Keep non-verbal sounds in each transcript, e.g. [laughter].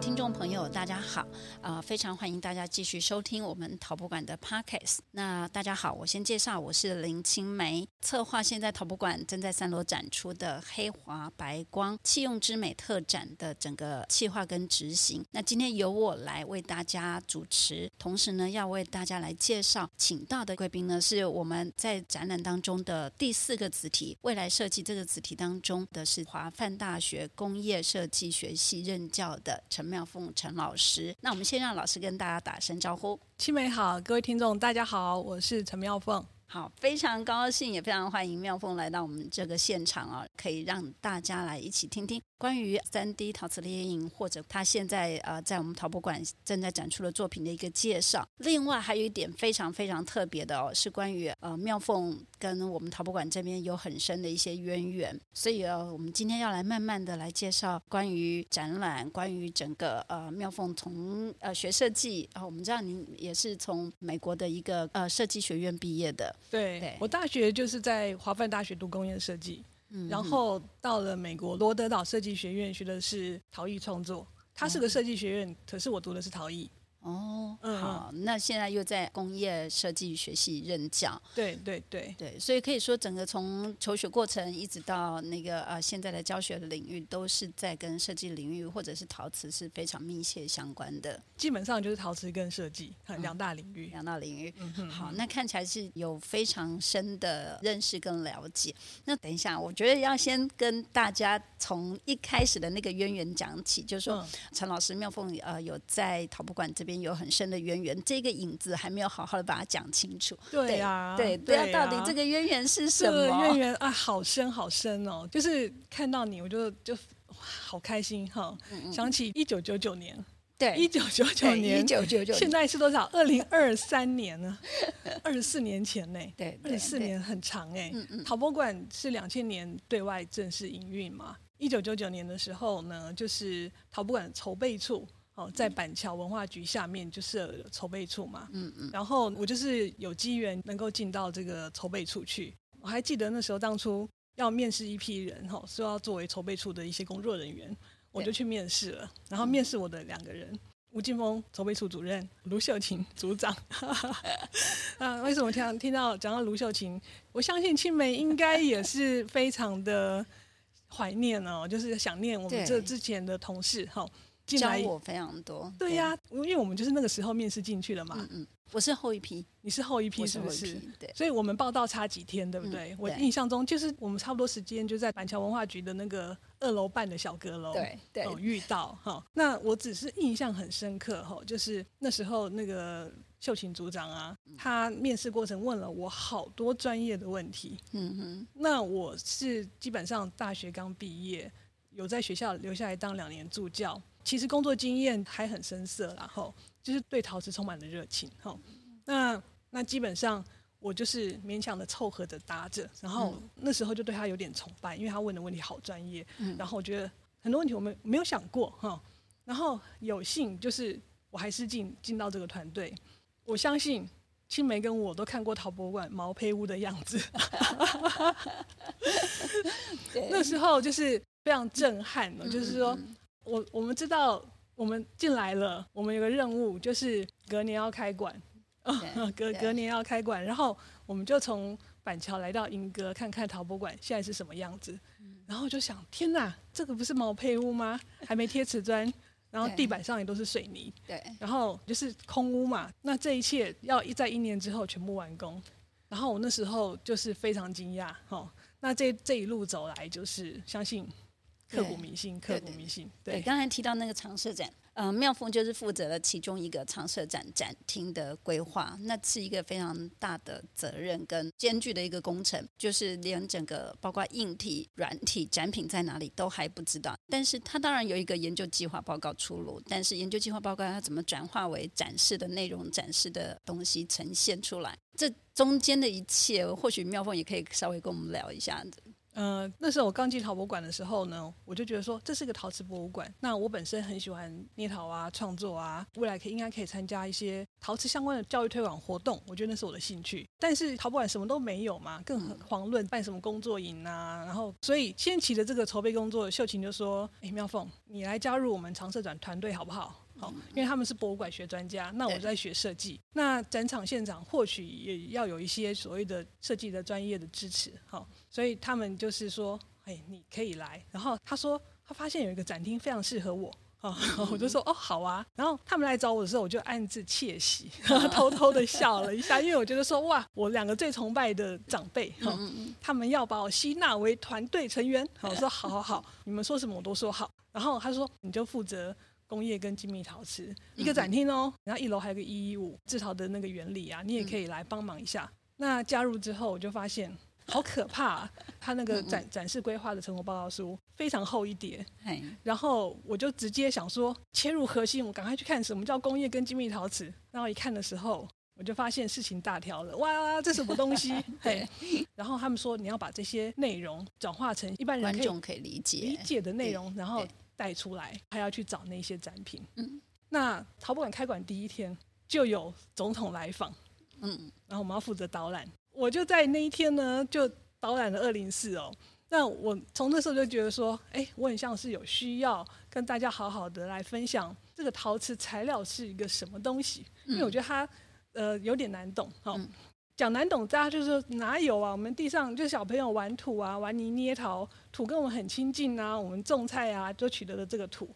听众朋友，大家好，啊、呃，非常欢迎大家继续收听我们陶博馆的 Podcast。那大家好，我先介绍，我是林青梅，策划现在陶博馆正在三楼展出的黑华白光器用之美特展的整个企划跟执行。那今天由我来为大家主持，同时呢，要为大家来介绍，请到的贵宾呢，是我们在展览当中的第四个子题——未来设计这个子题当中的是华梵大学工业设计学系任教的陈妙凤陈老师，那我们先让老师跟大家打声招呼。青梅好，各位听众大家好，我是陈妙凤。好，非常高兴，也非常欢迎妙凤来到我们这个现场啊，可以让大家来一起听听关于三 D 陶瓷猎影，或者他现在呃在我们陶博馆正在展出的作品的一个介绍。另外还有一点非常非常特别的哦，是关于呃妙凤跟我们陶博馆这边有很深的一些渊源，所以呃我们今天要来慢慢的来介绍关于展览，关于整个呃妙凤从呃学设计啊、呃，我们知道您也是从美国的一个呃设计学院毕业的。对，对我大学就是在华范大学读工业设计，嗯，然后到了美国罗德岛设计学院学的是陶艺创作，它是个设计学院，嗯，可是我读的是陶艺。哦，好，那现在又在工业设计学系任教，对对对对，所以可以说整个从求学过程一直到那个呃现在的教学的领域，都是在跟设计领域或者是陶瓷是非常密切相关的。基本上就是陶瓷跟设计两大领域，两大领域。好，那看起来是有非常深的认识跟了解。那等一下，我觉得要先跟大家从一开始的那个渊源讲起，就是说陈老师妙凤呃有在陶博馆这边。有很深的渊源，这个影子还没有好好的把它讲清楚。对啊，对对，对，到底这个渊源是什么？渊源啊，好深好深哦！就是看到你，我就就好开心哈。想起一九九九年，对，一九九九年，一九九九，现在是多少？二零二三年呢？二十四年前呢？对，二十四年很长哎。嗯嗯。陶博馆是两千年对外正式营运嘛？一九九九年的时候呢，就是陶博馆筹备处。哦，在板桥文化局下面就是筹备处嘛，嗯嗯，然后我就是有机缘能够进到这个筹备处去。我还记得那时候当初要面试一批人，哈，说要作为筹备处的一些工作人员，我就去面试了。然后面试我的两个人，吴金峰筹备处主任，卢秀琴组长。[laughs] 啊，为什么听听到讲到卢秀琴，我相信青梅应该也是非常的怀念哦，就是想念我们这之前的同事哈。教我非常多，对呀、啊，因为我们就是那个时候面试进去的嘛。嗯嗯，我是后一批，你是后一批是不是？是对，所以我们报道差几天，对不对？嗯、对，我印象中就是我们差不多时间就在板桥文化局的那个二楼半的小阁楼，对对、哦，遇到哈。那我只是印象很深刻哈，就是那时候那个秀琴组长啊，他面试过程问了我好多专业的问题。嗯哼，那我是基本上大学刚毕业，有在学校留下来当两年助教。其实工作经验还很生涩，然后就是对陶瓷充满了热情，哈。那那基本上我就是勉强的凑合着搭着，然后那时候就对他有点崇拜，因为他问的问题好专业，然后我觉得很多问题我们没有想过，哈。然后有幸就是我还是进进到这个团队，我相信青梅跟我都看过陶博馆毛坯屋的样子，[laughs] [laughs] 那时候就是非常震撼的，就是说。我我们知道，我们进来了，我们有个任务，就是隔年要开馆，[laughs] 隔隔年要开馆，然后我们就从板桥来到莺歌，看看陶博馆现在是什么样子，然后就想，天哪，这个不是毛坯屋吗？还没贴瓷砖，[laughs] 然后地板上也都是水泥，对，然后就是空屋嘛，那这一切要一在一年之后全部完工，然后我那时候就是非常惊讶，哦，那这这一路走来，就是相信。刻骨铭心，刻骨铭心。对，刚才提到那个常设展，呃，妙凤就是负责了其中一个常设展展厅的规划，那是一个非常大的责任跟艰巨的一个工程，就是连整个包括硬体、软体展品在哪里都还不知道。但是它当然有一个研究计划报告出炉，但是研究计划报告它怎么转化为展示的内容、展示的东西呈现出来，这中间的一切，或许妙凤也可以稍微跟我们聊一下子。呃，那时候我刚进陶博馆的时候呢，我就觉得说这是个陶瓷博物馆。那我本身很喜欢捏陶啊、创作啊，未来可以应该可以参加一些陶瓷相关的教育推广活动。我觉得那是我的兴趣。但是陶博馆什么都没有嘛，更遑论办什么工作营啊。然后，所以先期的这个筹备工作，秀琴就说：“哎，妙凤，你来加入我们常社展团队好不好？”好，因为他们是博物馆学专家，那我在学设计，那展场现场或许也要有一些所谓的设计的专业的支持。好，所以他们就是说，哎，你可以来。然后他说，他发现有一个展厅非常适合我。啊，[laughs] 我就说，哦，好啊。然后他们来找我的时候，我就暗自窃喜，偷偷的笑了一下，因为我觉得说，哇，我两个最崇拜的长辈，哈，他们要把我吸纳为团队成员。好，我说，好好好，你们说什么我都说好。然后他说，你就负责。工业跟精密陶瓷一个展厅哦，然后一楼还有个一一五制陶的那个原理啊，你也可以来帮忙一下。那加入之后，我就发现好可怕啊，他那个展展示规划的成果报告书非常厚一叠，然后我就直接想说切入核心，我赶快去看什么叫工业跟精密陶瓷。然后一看的时候，我就发现事情大条了，哇，这什么东西？[laughs] 对。然后他们说你要把这些内容转化成一般人观众可以理解理解的内容，然后。带出来，还要去找那些展品。嗯，那陶博馆开馆第一天就有总统来访，嗯，然后我们要负责导览，我就在那一天呢就导览了二零四哦。那我从那时候就觉得说，哎，我很像是有需要跟大家好好的来分享这个陶瓷材料是一个什么东西，因为我觉得它呃有点难懂，哦。嗯讲难懂，大家就是说哪有啊？我们地上就小朋友玩土啊，玩泥捏陶，土跟我们很亲近啊。我们种菜啊，都取得了这个土。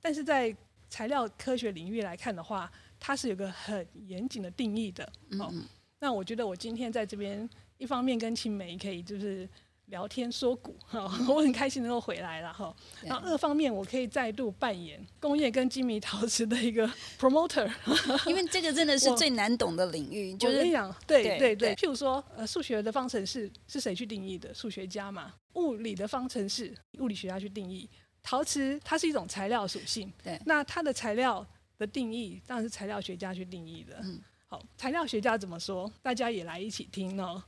但是在材料科学领域来看的话，它是有个很严谨的定义的。哦，嗯嗯，那我觉得我今天在这边，一方面跟青梅可以就是。聊天说股哈，[laughs] 我很开心能够回来了哈。然后二方面，我可以再度扮演工业跟精密陶瓷的一个 [laughs] promoter，[laughs] 因为这个真的是最难懂的领域。就是我跟你讲，对对对，对，譬如说，呃，数学的方程式是谁去定义的？数学家嘛。物理的方程式，物理学家去定义。陶瓷它是一种材料属性，对。那它的材料的定义，当然是材料学家去定义的。嗯。好，材料学家怎么说？大家也来一起听哦。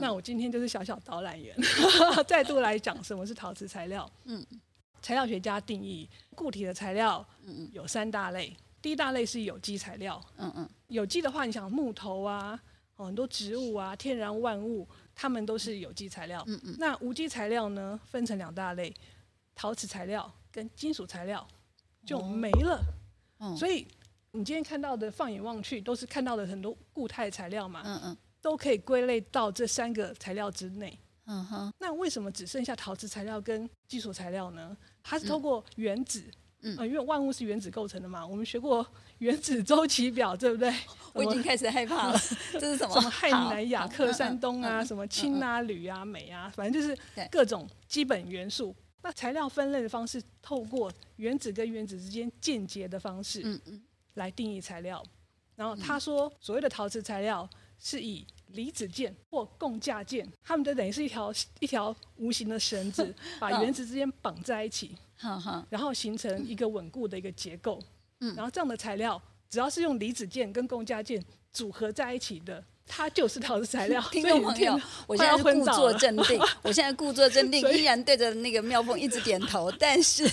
那我今天就是小小导览员，[laughs] 再度来讲什么是陶瓷材料。嗯，材料学家定义固体的材料，嗯有三大类。第一大类是有机材料，嗯嗯，有机的话，你想木头啊，很多植物啊，天然万物，它们都是有机材料。嗯嗯，那无机材料呢，分成两大类，陶瓷材料跟金属材料就没了。嗯，所以你今天看到的，放眼望去，都是看到的很多固态材料嘛。嗯嗯。都可以归类到这三个材料之内。嗯哼。那为什么只剩下陶瓷材料跟金属材料呢？它是透过原子，嗯，呃、因为万物是原子构成的嘛。我们学过 [laughs] 原子周期表，对不对？[laughs] 我已经开始害怕了。[laughs] 这是什么？什么氦、氖、氬、氪、山东啊，什么氢啊、铝啊、镁啊，反正就是各种基本元素。那材料分类的方式，透过原子跟原子之间间接的方式，嗯嗯，来定义材料。然后他说，所谓的陶瓷材料。是以离子键或共价键，它们就等于是一条一条无形的绳子，[laughs] 把原子之间绑在一起，[laughs] 然后形成一个稳固的一个结构。然后这样的材料，只要是用离子键跟共价键组合在一起的，它就是陶瓷材料。[laughs] 听众朋友，我现在是故作镇定，我现在故作镇定，依然对着那个妙凤一直点头，但是，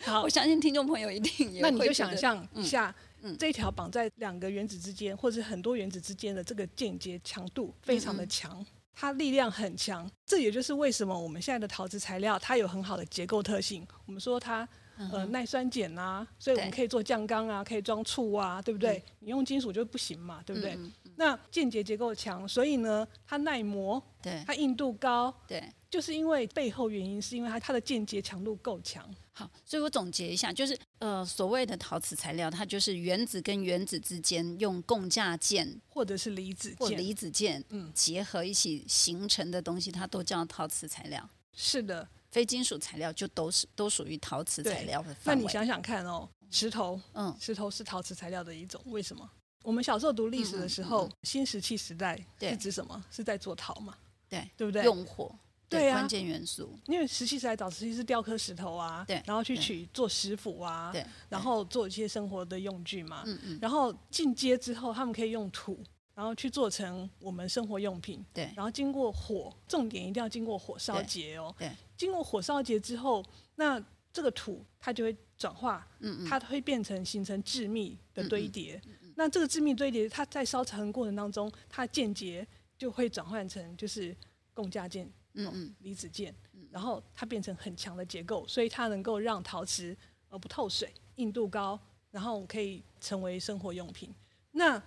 好，我相信听众朋友一定也会。那你就想象一下。嗯、这一条绑在两个原子之间，或者很多原子之间的这个间接强度非常的强，嗯、它力量很强。这也就是为什么我们现在的陶瓷材料它有很好的结构特性。我们说它呃耐酸碱啊，所以我们可以做酱缸啊，可以装醋啊，对不对？嗯、你用金属就不行嘛，对不对？嗯嗯、那间接结构强，所以呢它耐磨，对，它硬度高，对，就是因为背后原因是因为它它的间接强度够强。好，所以我总结一下，就是呃，所谓的陶瓷材料，它就是原子跟原子之间用共价键或者是离子或离子键嗯结合一起形成的东西，它都叫陶瓷材料。是的，非金属材料就都是都属于陶瓷材料的范围。那你想想看哦，石头，嗯，石头是陶瓷材料的一种，为什么？我们小时候读历史的时候，嗯嗯嗯、新石器时代是指什么？是在做陶嘛？对，对不对？用火。对啊，关键元素。因为石器时代早期是雕刻石头啊，对，然后去取做石斧啊，对，然后做一些生活的用具嘛，嗯嗯，然后进阶之后，他们可以用土然后去做成我们生活用品。对，然后经过火，重点一定要经过火烧结哦。对，经过火烧结之后，那这个土它就会转化，嗯嗯，它会变成形成致密的堆叠。嗯嗯，那这个致密堆叠，它在烧成过程当中，它间接就会转换成就是共价键，嗯嗯，离子键，然后它变成很强的结构，所以它能够让陶瓷呃不透水，硬度高，然后可以成为生活用品。那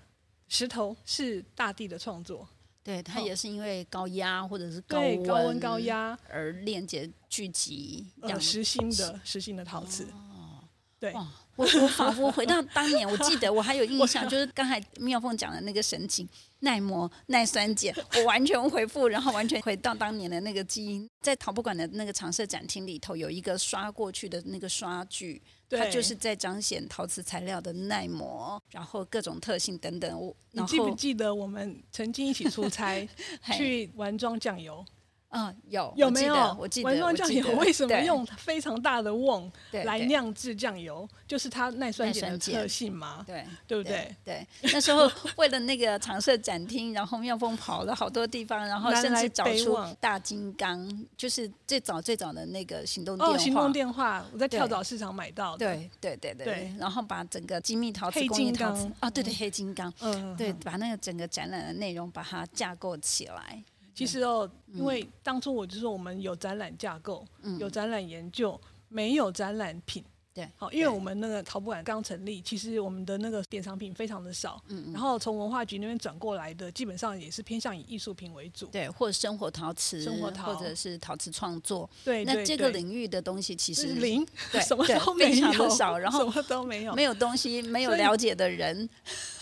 石头是大地的创作。对，它也是因为高压或者是高温、高温高压而链接聚集，养，实心的实心的陶瓷。哦，对，我我仿佛回到当年，我记得我还有 [laughs] 印象，就是刚才妙凤讲的那个神经耐磨、耐酸碱，[laughs] 我完全回复，然后完全回到当年的那个基因。在陶博馆的那个常设展厅里头，有一个刷过去的那个刷具。它就是在彰显陶瓷材料的耐磨，然后各种特性等等。我，你记不记得我们曾经一起出差 [laughs] 去玩装酱油？嗯，有有没有？我记得丸庄酱油为什么用非常大的瓮来酿制酱油？就是它耐酸碱的特性嘛，对对不对？对。那时候为了那个常设展厅，然后妙峰跑了好多地方，然后甚至找出大金刚，就是最早最早的那个行动电话。哦，行动电话，我在跳蚤市场买到的。对对对对。然后把整个精密陶瓷、工艺陶瓷，啊，对对，黑金刚，嗯，对，把那个整个展览的内容把它架构起来。其实哦，因为当初我就说我们有展览架构，嗯、有展览研究，没有展览品。对，好，因为我们那个陶博馆刚成立，其实我们的那个典藏品非常的少，嗯嗯，然后从文化局那边转过来的，基本上也是偏向以艺术品为主，对，或者生活陶瓷，生活陶，或者是陶瓷创作，对，那这个领域的东西其实零，对，什么都没有，非常的少，[laughs] 然后什么都没有，没有东西，没有了解的人，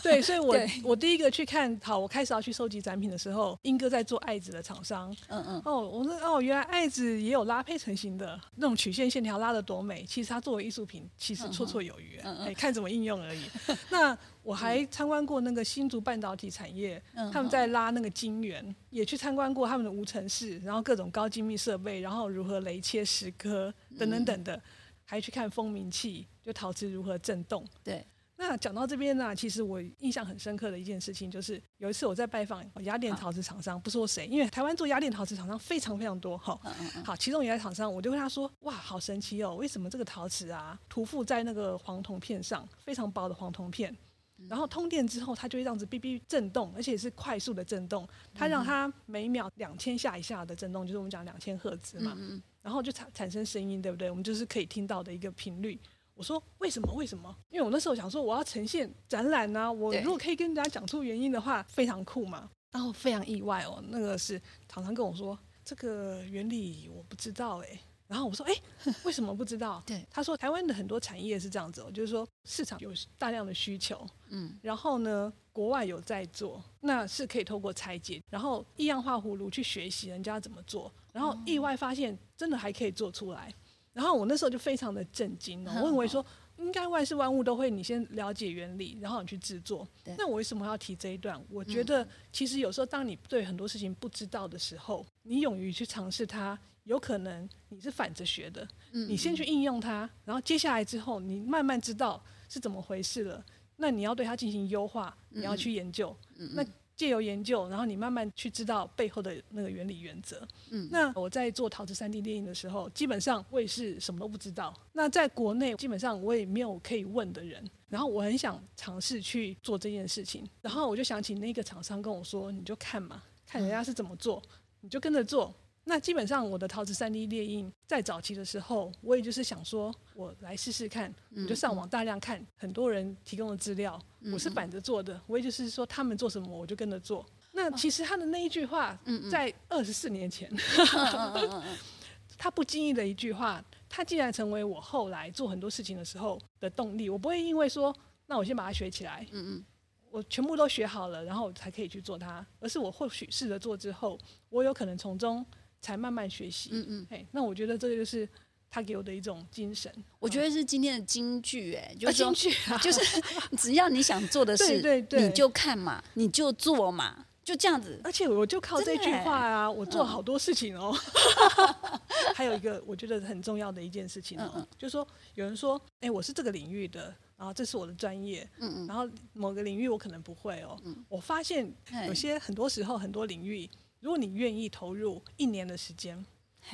对，所以我我第一个去看，好，我开始要去收集展品的时候，英哥在做爱子的厂商，嗯嗯，哦，我说哦，原来爱子也有拉配成型的那种曲线线条拉的多美，其实它作为艺术品，其实绰绰有余，哎、嗯，看怎么应用而已。[laughs] 那我还参观过那个新竹半导体产业，嗯、他们在拉那个晶圆，也去参观过他们的无尘室，然后各种高精密设备，然后如何雷切蚀刻等等等的，还去看蜂鸣器，就陶瓷如何震动。对。那讲到这边呢，其实我印象很深刻的一件事情，就是有一次我在拜访雅典陶瓷厂商，不说谁，因为台湾做雅典陶瓷厂商非常非常多哈。好，其中一家厂商，我就跟他说：“哇，好神奇哦，为什么这个陶瓷啊涂覆在那个黄铜片上，非常薄的黄铜片，然后通电之后，它就会这样子哔哔震动，而且是快速的震动，它让它每秒两千下以下的震动，就是我们讲两千赫兹嘛，然后就产产生声音，对不对？我们就是可以听到的一个频率。”我说为什么？为什么？因为我那时候想说我要呈现展览呢、啊，我如果可以跟大家讲出原因的话，非常酷嘛。然后非常意外哦，那个是常常跟我说这个原理我不知道哎。然后我说哎，为什么不知道？[laughs] 对，他说台湾的很多产业是这样子，哦就是说市场有大量的需求，嗯，然后呢，国外有在做，那是可以透过拆解，然后异样化葫芦去学习人家怎么做，然后意外发现真的还可以做出来。然后我那时候就非常的震惊哦，我认为说应该万事万物都会，你先了解原理，然后你去制作。那我为什么要提这一段？我觉得其实有时候当你对很多事情不知道的时候，你勇于去尝试它，有可能你是反着学的。你先去应用它，然后接下来之后你慢慢知道是怎么回事了，那你要对它进行优化，你要去研究。那借由研究，然后你慢慢去知道背后的那个原理原则。嗯，那我在做陶瓷三 D 电影的时候，基本上我也是什么都不知道。那在国内，基本上我也没有可以问的人。然后我很想尝试去做这件事情。然后我就想起那个厂商跟我说：“你就看嘛，看人家是怎么做，你就跟着做。”那基本上我的陶瓷三 D 列印在早期的时候，我也就是想说，我来试试看，我就上网大量看很多人提供的资料，我是反着做的，我也就是说他们做什么我就跟着做。那其实他的那一句话，在二十四年前，[laughs] 他不经意的一句话，他竟然成为我后来做很多事情的时候的动力。我不会因为说，那我先把它学起来，我全部都学好了，然后才可以去做它，而是我或许试着做之后，我有可能从中。才慢慢学习，嗯嗯，嘿，那我觉得这个就是他给我的一种精神。我觉得是今天的金句，哎，就是金句，就是 [laughs] 只要你想做的事，对对，你就看嘛，你就做嘛，就这样子。而且我就靠这句话啊，我做好多事情哦。[laughs] 还有一个我觉得很重要的一件事情哦，嗯嗯。就是说有人说，哎，我是这个领域的，然后这是我的专业，嗯嗯，然后某个领域我可能不会哦。嗯、我发现有些很多时候很多领域，如果你愿意投入一年的时间，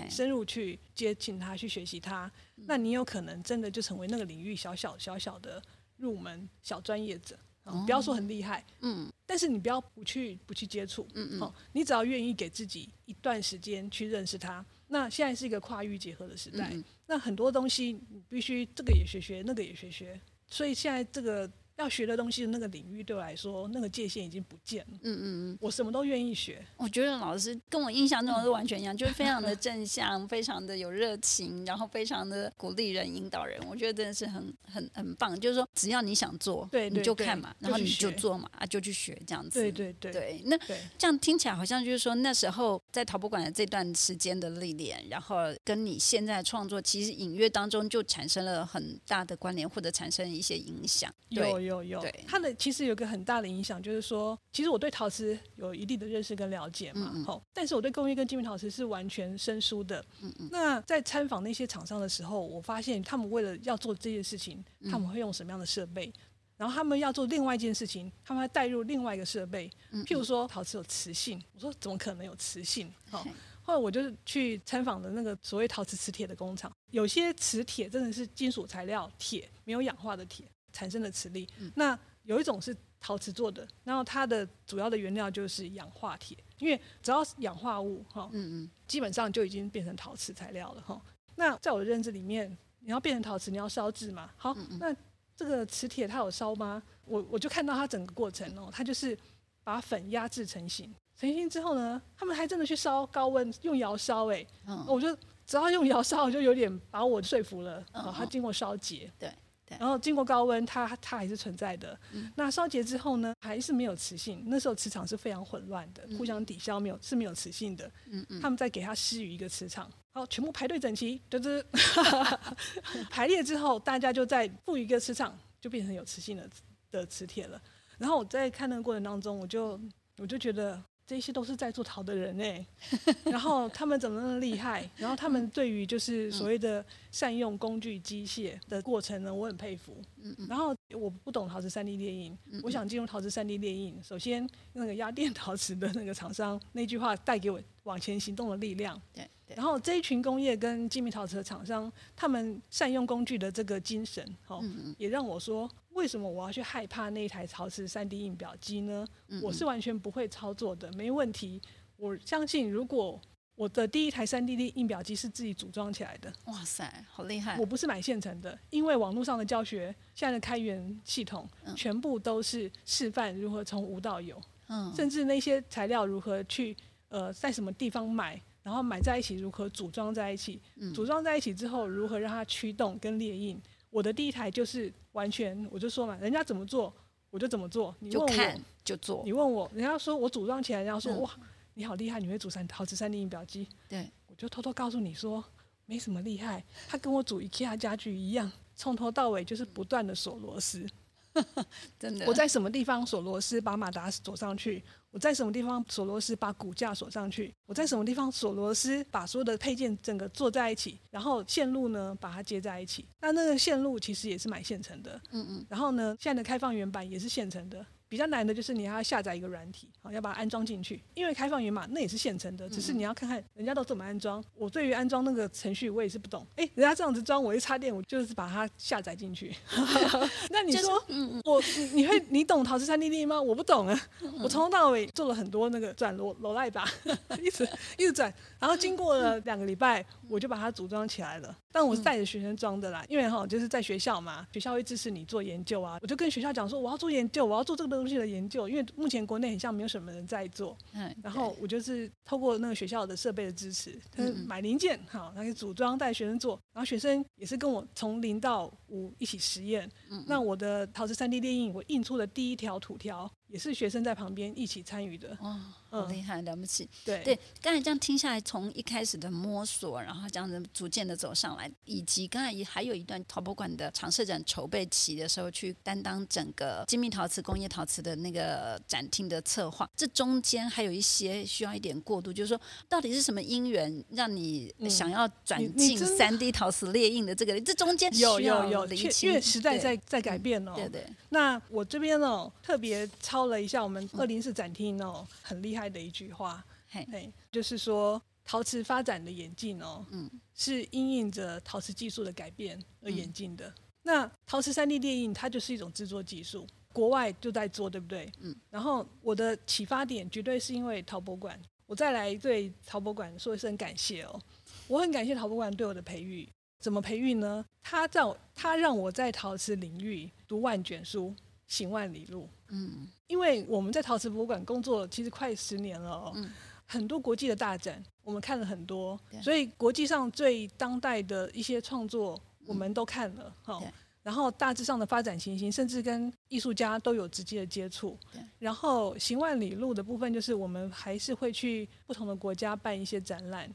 深入去接近他，去学习他，那你有可能真的就成为那个领域小小小小的入门小专业者。哦、不要说很厉害，嗯，但是你不要不去不去接触，嗯嗯，好，你只要愿意给自己一段时间去认识它。那现在是一个跨域结合的时代，嗯嗯，那很多东西你必须这个也学学，那个也学学，所以现在这个。要学的东西的那个领域对我来说，那个界限已经不见了。嗯嗯嗯，我什么都愿意学。我觉得老师跟我印象中是完全一样，就是非常的正向，[laughs] 非常的有热情，然后非常的鼓励人、引导人。我觉得真的是很很很棒。就是说，只要你想做，对，你就看嘛，然后你就做嘛，啊，就去学这样子。对对对。对，那这样听起来好像就是说，那时候在陶博馆的这段时间的历练，然后跟你现在创作，其实隐约当中就产生了很大的关联，或者产生一些影响。有有有。对，它的其实有个很大的影响，就是说，其实我对陶瓷有一定的认识跟了解嘛，好、嗯嗯，但是我对工艺跟精品陶瓷是完全生疏的。嗯嗯。那在参访那些厂商的时候，我发现他们为了要做这件事情，他们会用什么样的设备？然后他们要做另外一件事情，他们会带入另外一个设备。譬如说，陶瓷有磁性，我说怎么可能有磁性？好，后来我就去参访的那个所谓陶瓷磁铁的工厂，有些磁铁真的是金属材料铁，没有氧化的铁。产生的磁力，嗯，那有一种是陶瓷做的，然后它的主要的原料就是氧化铁，因为只要是氧化物哈，嗯嗯，基本上就已经变成陶瓷材料了哈。那在我的认知里面，你要变成陶瓷，你要烧制嘛。好，嗯嗯，那这个磁铁它有烧吗？我我就看到它整个过程哦，它就是把粉压制成型，成型之后呢，他们还真的去烧高温用窑烧哎，嗯，我就只要用窑烧，我就有点把我说服了，哦，它经过烧结，对。然后经过高温，它它还是存在的。嗯、那烧结之后呢，还是没有磁性。那时候磁场是非常混乱的，嗯、互相抵消，没有是没有磁性的。嗯嗯。他们再给它施予一个磁场，好，全部排队整齐，就是 [laughs] 排列之后，大家就再赋予一个磁场，就变成有磁性的的磁铁了。然后我在看那个过程当中，我就我就觉得。这些都是在做陶的人哎，[laughs] 然后他们怎么那么厉害？[laughs] 然后他们对于就是所谓的善用工具机械的过程呢，我很佩服。然后我不懂陶瓷三 D 列印，我想进入陶瓷三 D 列印，首先那个压电陶瓷的那个厂商那句话带给我往前行动的力量。对。然后这一群工业跟精密陶瓷的厂商，他们善用工具的这个精神，哦，也让我说。为什么我要去害怕那一台陶瓷三 D 印表机呢？我是完全不会操作的，没问题。我相信，如果我的第一台三 D 印表机是自己组装起来的，哇塞，好厉害！我不是买现成的，因为网络上的教学，现在的开源系统，全部都是示范如何从无到有，嗯，甚至那些材料如何去呃在什么地方买，然后买在一起如何组装在一起，嗯，组装在一起之后如何让它驱动跟列印。我的第一台就是完全，我就说嘛，人家怎么做我就怎么做。你问我就看就做。你问我，人家说我组装起来，人家说、嗯、哇，你好厉害，你会组三陶瓷三 D 印表机。对，我就偷偷告诉你说，没什么厉害，他跟我组 IKEA 家具一样，从头到尾就是不断的锁螺丝。[laughs] 真的，我在什么地方锁螺丝，把马达锁上去。我在什么地方锁螺丝把骨架锁上去？我在什么地方锁螺丝把所有的配件整个做在一起？然后线路呢，把它接在一起。那那个线路其实也是买现成的。嗯嗯。然后呢，现在的开放原版也是现成的。比较难的就是你要下载一个软体，好，要把它安装进去。因为开放源码那也是现成的，只是你要看看人家都怎么安装。我对于安装那个程序我也是不懂。哎，人家这样子装，我一插电，我就是把它下载进去。[laughs] 那你说，就是嗯、我你你会你懂陶瓷三 D 列印吗？我不懂啊。我从头到尾做了很多那个转罗罗赖吧，[laughs] 一直一直转。然后经过了两个礼拜，我就把它组装起来了。但我是带着学生装的啦，因为哈就是在学校嘛，学校会支持你做研究啊。我就跟学校讲说，我要做研究，我要做这个东西的研究，因为目前国内很像没有什么人在做。嗯，然后我就是透过那个学校的设备的支持，买零件好，然后组装带学生做，然后学生也是跟我从零到五一起实验。嗯，那我的陶瓷三 D 列印，我印出了第一条土条。也是学生在旁边一起参与的。哇、哦，好厉害，了不起！对对，刚才这样听下来，从一开始的摸索，然后这样子逐渐的走上来，以及刚才也还有一段陶博馆的常设展筹备期的时候，去担当整个精密陶瓷、工业陶瓷的那个展厅的策划，这中间还有一些需要一点过渡，就是说，到底是什么因缘让你想要转进三 D 陶瓷列印的这个？这中间有有有，因为时代在在改变哦。对对。那我这边哦，特别抄了一下我们二零四展厅哦，很厉害的一句话，嘿，就是说陶瓷发展的演进哦，嗯，是因应着陶瓷技术的改变而演进的。那陶瓷三 D 列印它就是一种制作技术，国外就在做，对不对？嗯。然后我的启发点绝对是因为陶博馆，我再来对陶博馆说一声感谢哦，我很感谢陶博馆对我的培育。怎么培育呢？他让他让我在陶瓷领域读万卷书，行万里路。嗯，因为我们在陶瓷博物馆工作其实快十年了哦，嗯，很多国际的大展我们看了很多，所以国际上最当代的一些创作我们都看了哈。然后大致上的发展情形，甚至跟艺术家都有直接的接触。然后行万里路的部分，就是我们还是会去不同的国家办一些展览，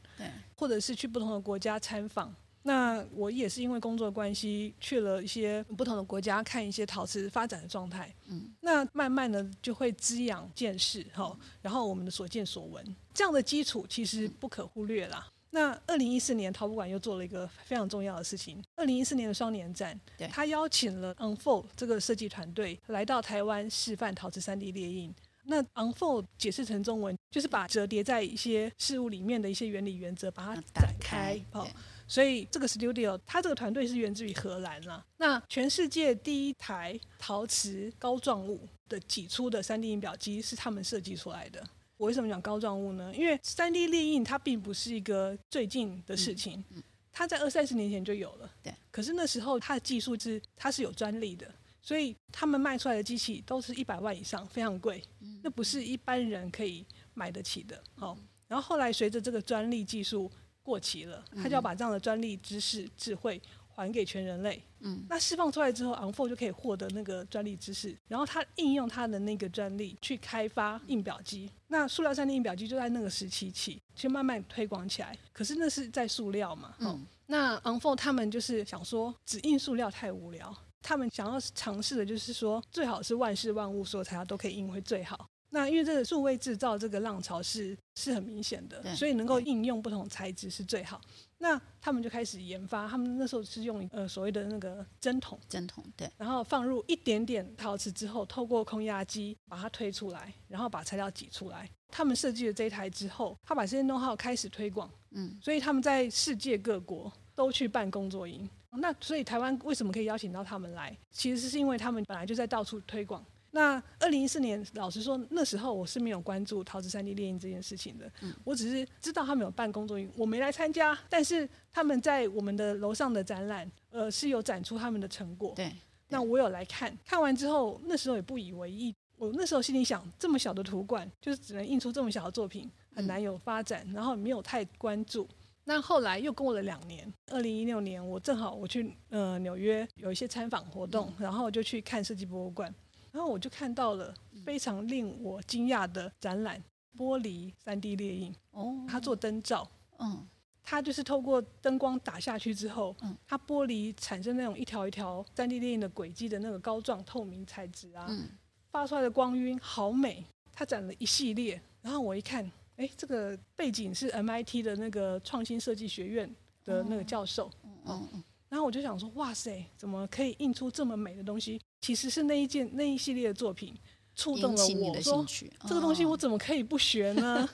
或者是去不同的国家参访。那我也是因为工作关系去了一些不同的国家，看一些陶瓷发展的状态。嗯，那慢慢的就会滋养见识哈，然后我们的所见所闻，这样的基础其实不可忽略啦。那二零一四年陶博馆又做了一个非常重要的事情，二零一四年的双年展，他邀请了 Unfold 这个设计团队来到台湾示范陶瓷三 D 列印。那 Unfold 解释成中文就是把折叠在一些事物里面的一些原理原则，把它展开，好。所以这个 studio，它这个团队是源自于荷兰啦。那全世界第一台陶瓷膏状物的挤出的 3D 印表机是他们设计出来的。我为什么讲膏状物呢？因为 3D 列印它并不是一个最近的事情，它在二三十年前就有了。对。可是那时候它的技术是它是有专利的，所以他们卖出来的机器都是一百万以上，非常贵。那不是一般人可以买得起的。好，然后后来随着这个专利技术。过期了，他就要把这样的专利知识、智慧还给全人类。嗯，那释放出来之后，Unfold 就可以获得那个专利知识，然后他应用他的那个专利去开发印表机。那塑料三 D 印表机就在那个时期起，去慢慢推广起来。可是那是在塑料嘛，嗯，那 Unfold 他们就是想说，只印塑料太无聊，他们想要尝试的就是说，最好是万事万物所有材料都可以印会最好。那因为这个数位制造这个浪潮是是很明显的，所以能够应用不同材质是最好。那他们就开始研发，他们那时候是用呃所谓的那个针筒，针筒对，然后放入一点点陶瓷之后，透过空压机把它推出来，然后把材料挤出来。他们设计了这一台之后，他把这些 know-how 开始推广，嗯，所以他们在世界各国都去办工作营。那所以台湾为什么可以邀请到他们来？其实是因为他们本来就在到处推广。那二零一四年，老实说，那时候我是没有关注陶瓷三 D 列印这件事情的。嗯，我只是知道他们有办工作营，我没来参加。但是他们在我们的楼上的展览，呃，是有展出他们的成果。对，那我有来看，看完之后，那时候也不以为意。我那时候心里想，这么小的图馆，就是只能印出这么小的作品，很难有发展，然后没有太关注。那后来又过了两年，二零一六年，我正好我去呃纽约有一些参访活动，然后就去看设计博物馆。然后我就看到了非常令我惊讶的展览——玻璃 3D 列印。哦，它做灯罩。嗯，它就是透过灯光打下去之后，嗯，它玻璃产生那种一条一条 3D 列印的轨迹的那个膏状透明材质啊，嗯，发出来的光晕好美。它展了一系列，然后我一看，哎，这个背景是 MIT 的那个创新设计学院的那个教授。嗯嗯嗯。然后我就想说，哇塞，怎么可以印出这么美的东西？其实是那一件那一系列的作品触动了我，的兴趣。说这个东西我怎么可以不学呢？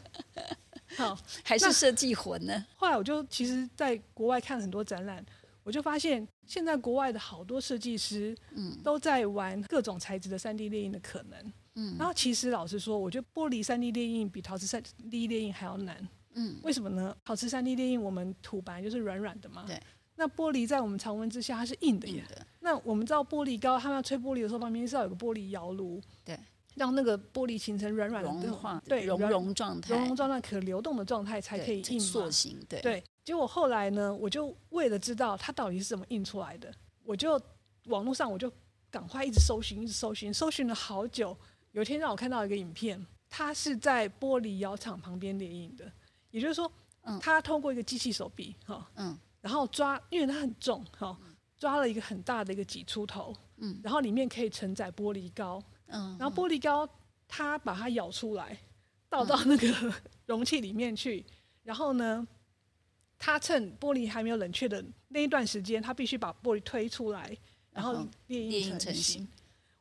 好，[laughs] 还是设计魂呢？后来我就其实在国外看很多展览，我就发现现在国外的好多设计师，嗯，都在玩各种材质的三 D 列印的可能。嗯，然后其实老实说，我觉得玻璃三 D 列印比陶瓷三 D 列印还要难。嗯，为什么呢？陶瓷三 D 列印我们土本来就是软软的嘛。对。那玻璃在我们常温之下，它是硬的耶。的那我们知道玻璃膏，他们要吹玻璃的时候，旁边是要有个玻璃窑炉，对，让那个玻璃形成软软的融化，对，熔融状态，熔融状态可流动的状态才可以印塑形。对，对。结果后来呢，我就为了知道它到底是怎么印出来的，我就网络上我就赶快一直搜寻，一直搜寻，搜寻了好久，有一天让我看到一个影片，它是在玻璃窑厂旁边列印的，也就是说，嗯，它通过一个机器手臂，哈，嗯，然后抓，因为它很重，哈，抓了一个很大的一个挤出头，嗯，然后里面可以承载玻璃膏，嗯，然后玻璃膏它把它舀出来，倒到那个 [laughs] 容器里面去，然后呢，它趁玻璃还没有冷却的那一段时间，它必须把玻璃推出来，然后列印成型。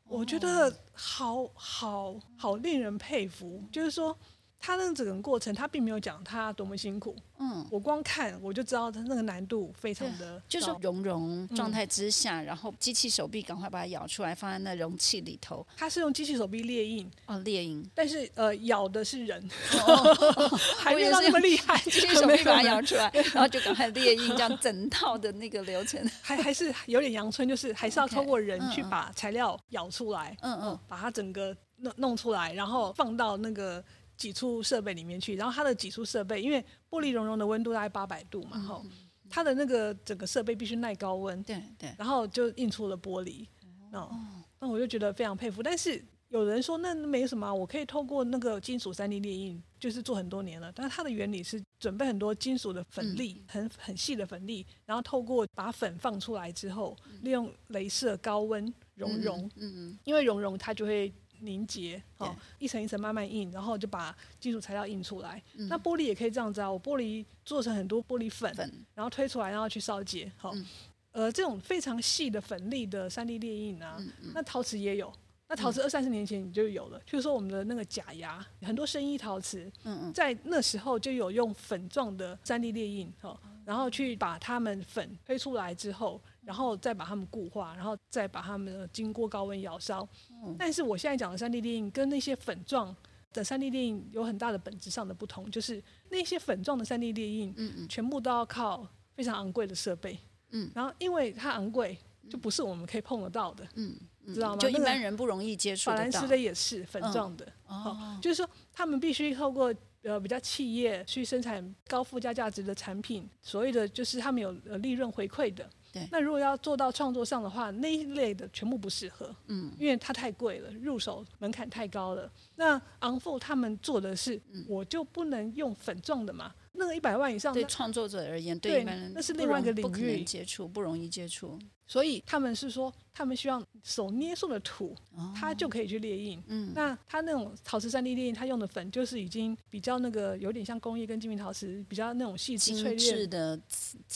我觉得好好好令人佩服，就是说。他那整个过程，他并没有讲他多么辛苦。嗯，我光看我就知道他那个难度非常的，就是熔融状态之下，嗯、然后机器手臂赶快把它咬出来，放在那容器里头。他是用机器手臂猎印哦，猎印，但是呃，咬的是人，哦。[laughs] 哦、还没有那么厉害，机器手臂把它咬出来，然后就赶快猎印，这样整套的那个流程，[laughs] 还还是有点阳春，就是还是要透过人去把材料咬出来，嗯嗯，把它整个弄弄出来，然后放到那个。挤出设备里面去，然后它的挤出设备，因为玻璃熔融的温度大概八百度嘛，哈、嗯，它的那个整个设备必须耐高温，对对，然后就印出了玻璃，哦，那我就觉得非常佩服。但是有人说那没什么，我可以透过那个金属三 D 列印，就是做很多年了。但是它的原理是准备很多金属的粉粒，嗯、很很细的粉粒，然后透过把粉放出来之后，利用镭射高温熔融，嗯嗯，因为熔融它就会。凝结，哦，一层一层慢慢印，然后就把金属材料印出来。嗯、那玻璃也可以这样子啊，我玻璃做成很多玻璃粉，粉然后推出来，然后去烧结，好、嗯，呃，这种非常细的粉粒的三 D 列印啊，那陶瓷也有，那陶瓷二三十年前你就有了，嗯、就是说我们的那个假牙，很多生医陶瓷，嗯嗯，在那时候就有用粉状的三 D 列印，哈，然后去把它们粉推出来之后。然后再把它们固化，然后再把它们经过高温窑烧。嗯、但是我现在讲的三 D 列印跟那些粉状的三 D 列印有很大的本质上的不同，就是那些粉状的三 D 列印，嗯嗯，全部都要靠非常昂贵的设备，嗯，然后因为它昂贵，就不是我们可以碰得到的，嗯，知道吗？就一般人不容易接触。法兰斯的也是粉状的，嗯、哦，就是说他们必须透过呃比较企业去生产高附加价值的产品，所谓的就是他们有呃利润回馈的。对那如果要做到创作上的话，那一类的全部不适合，嗯，因为它太贵了，入手门槛太高了。那昂富他们做的是，嗯、我就不能用粉状的嘛？那个一百万以上，对创作者而言，对，那是另外一个领域，不可能接触，不容易接触。所以他们是说，他们希望手捏塑的土，它就可以去列印。嗯，那他那种陶瓷三 D 列印，他用的粉就是已经比较那个，有点像工艺跟精密陶瓷比较那种细致的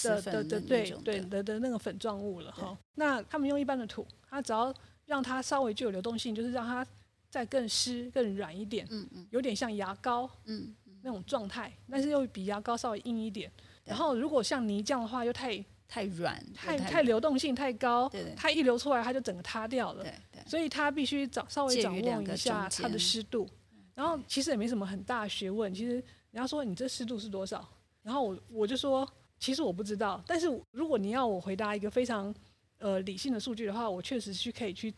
的的的对对的的那个粉状物了哈。那他们用一般的土，他只要让它稍微具有流动性，就是让它再更湿更软一点，嗯嗯，有点像牙膏，嗯，那种状态，但是又比牙膏稍微硬一点。然后如果像泥浆的话，又太。太软，太太流动性太高，对对，它一流出来，它就整个塌掉了。对对，所以它必须掌稍微掌握一下它的湿度。然后其实也没什么很大的学问，其实人家说你这湿度是多少，然后我我就说其实我不知道。但是如果你要我回答一个非常呃理性的数据的话，我确实是可以去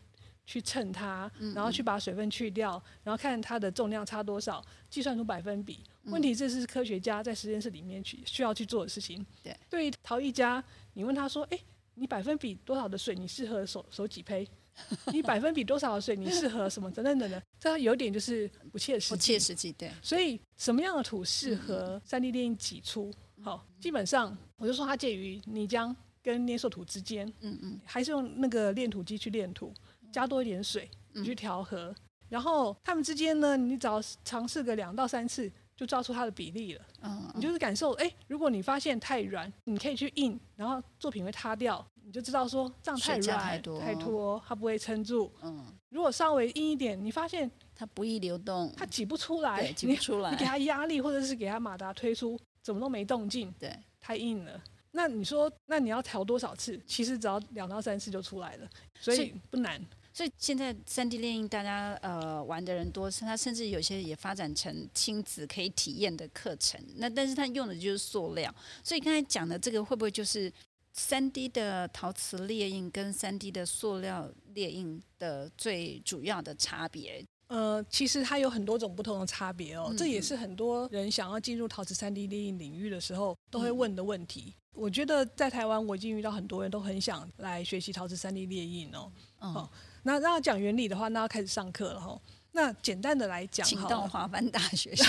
去称它，然后去把水分去掉，然后看它的重量差多少，计算出百分比。问题这是科学家在实验室里面去需要去做的事情。对，对于陶艺家，你问他说：“哎，你百分比多少的水你适合手 [laughs] 手几胚？[laughs] 你百分比多少的水你适合什么等等等等？”这有点就是不切实际。不切实际，对。所以什么样的土适合三 D 列印挤出？好，基本上我就说它介于泥浆跟捏塑土之间。嗯嗯，还是用那个炼土机去炼土，加多一点水，你去调和，然后它们之间呢，你只要尝试个两到三次。就照出它的比例了。嗯，你就是感受，哎，如果你发现太软，你可以去硬，然后作品会塌掉，你就知道说这样太软太多，太脱，它不会撑住。嗯，如果稍微硬一点，你发现它不易流动，它挤不出来，挤不出来，你，你给它压力，或者是给它马达推出，怎么都没动静，对，太硬了。那你说，那你要调多少次？其实只要两到三次就出来了，所以不难。所以现在三 D 列印大家呃玩的人多，它甚至有些也发展成亲子可以体验的课程。那但是它用的就是塑料，所以刚才讲的这个会不会就是三 D 的陶瓷列印跟三 D 的塑料列印的最主要的差别？呃，其实它有很多种不同的差别哦，嗯、这也是很多人想要进入陶瓷三 D 列印领域的时候都会问的问题。嗯、我觉得在台湾我已经遇到很多人都很想来学习陶瓷三 D 列印哦，哦。嗯那让他讲原理的话，那要开始上课了哈。那简单的来讲，请到华帆大学上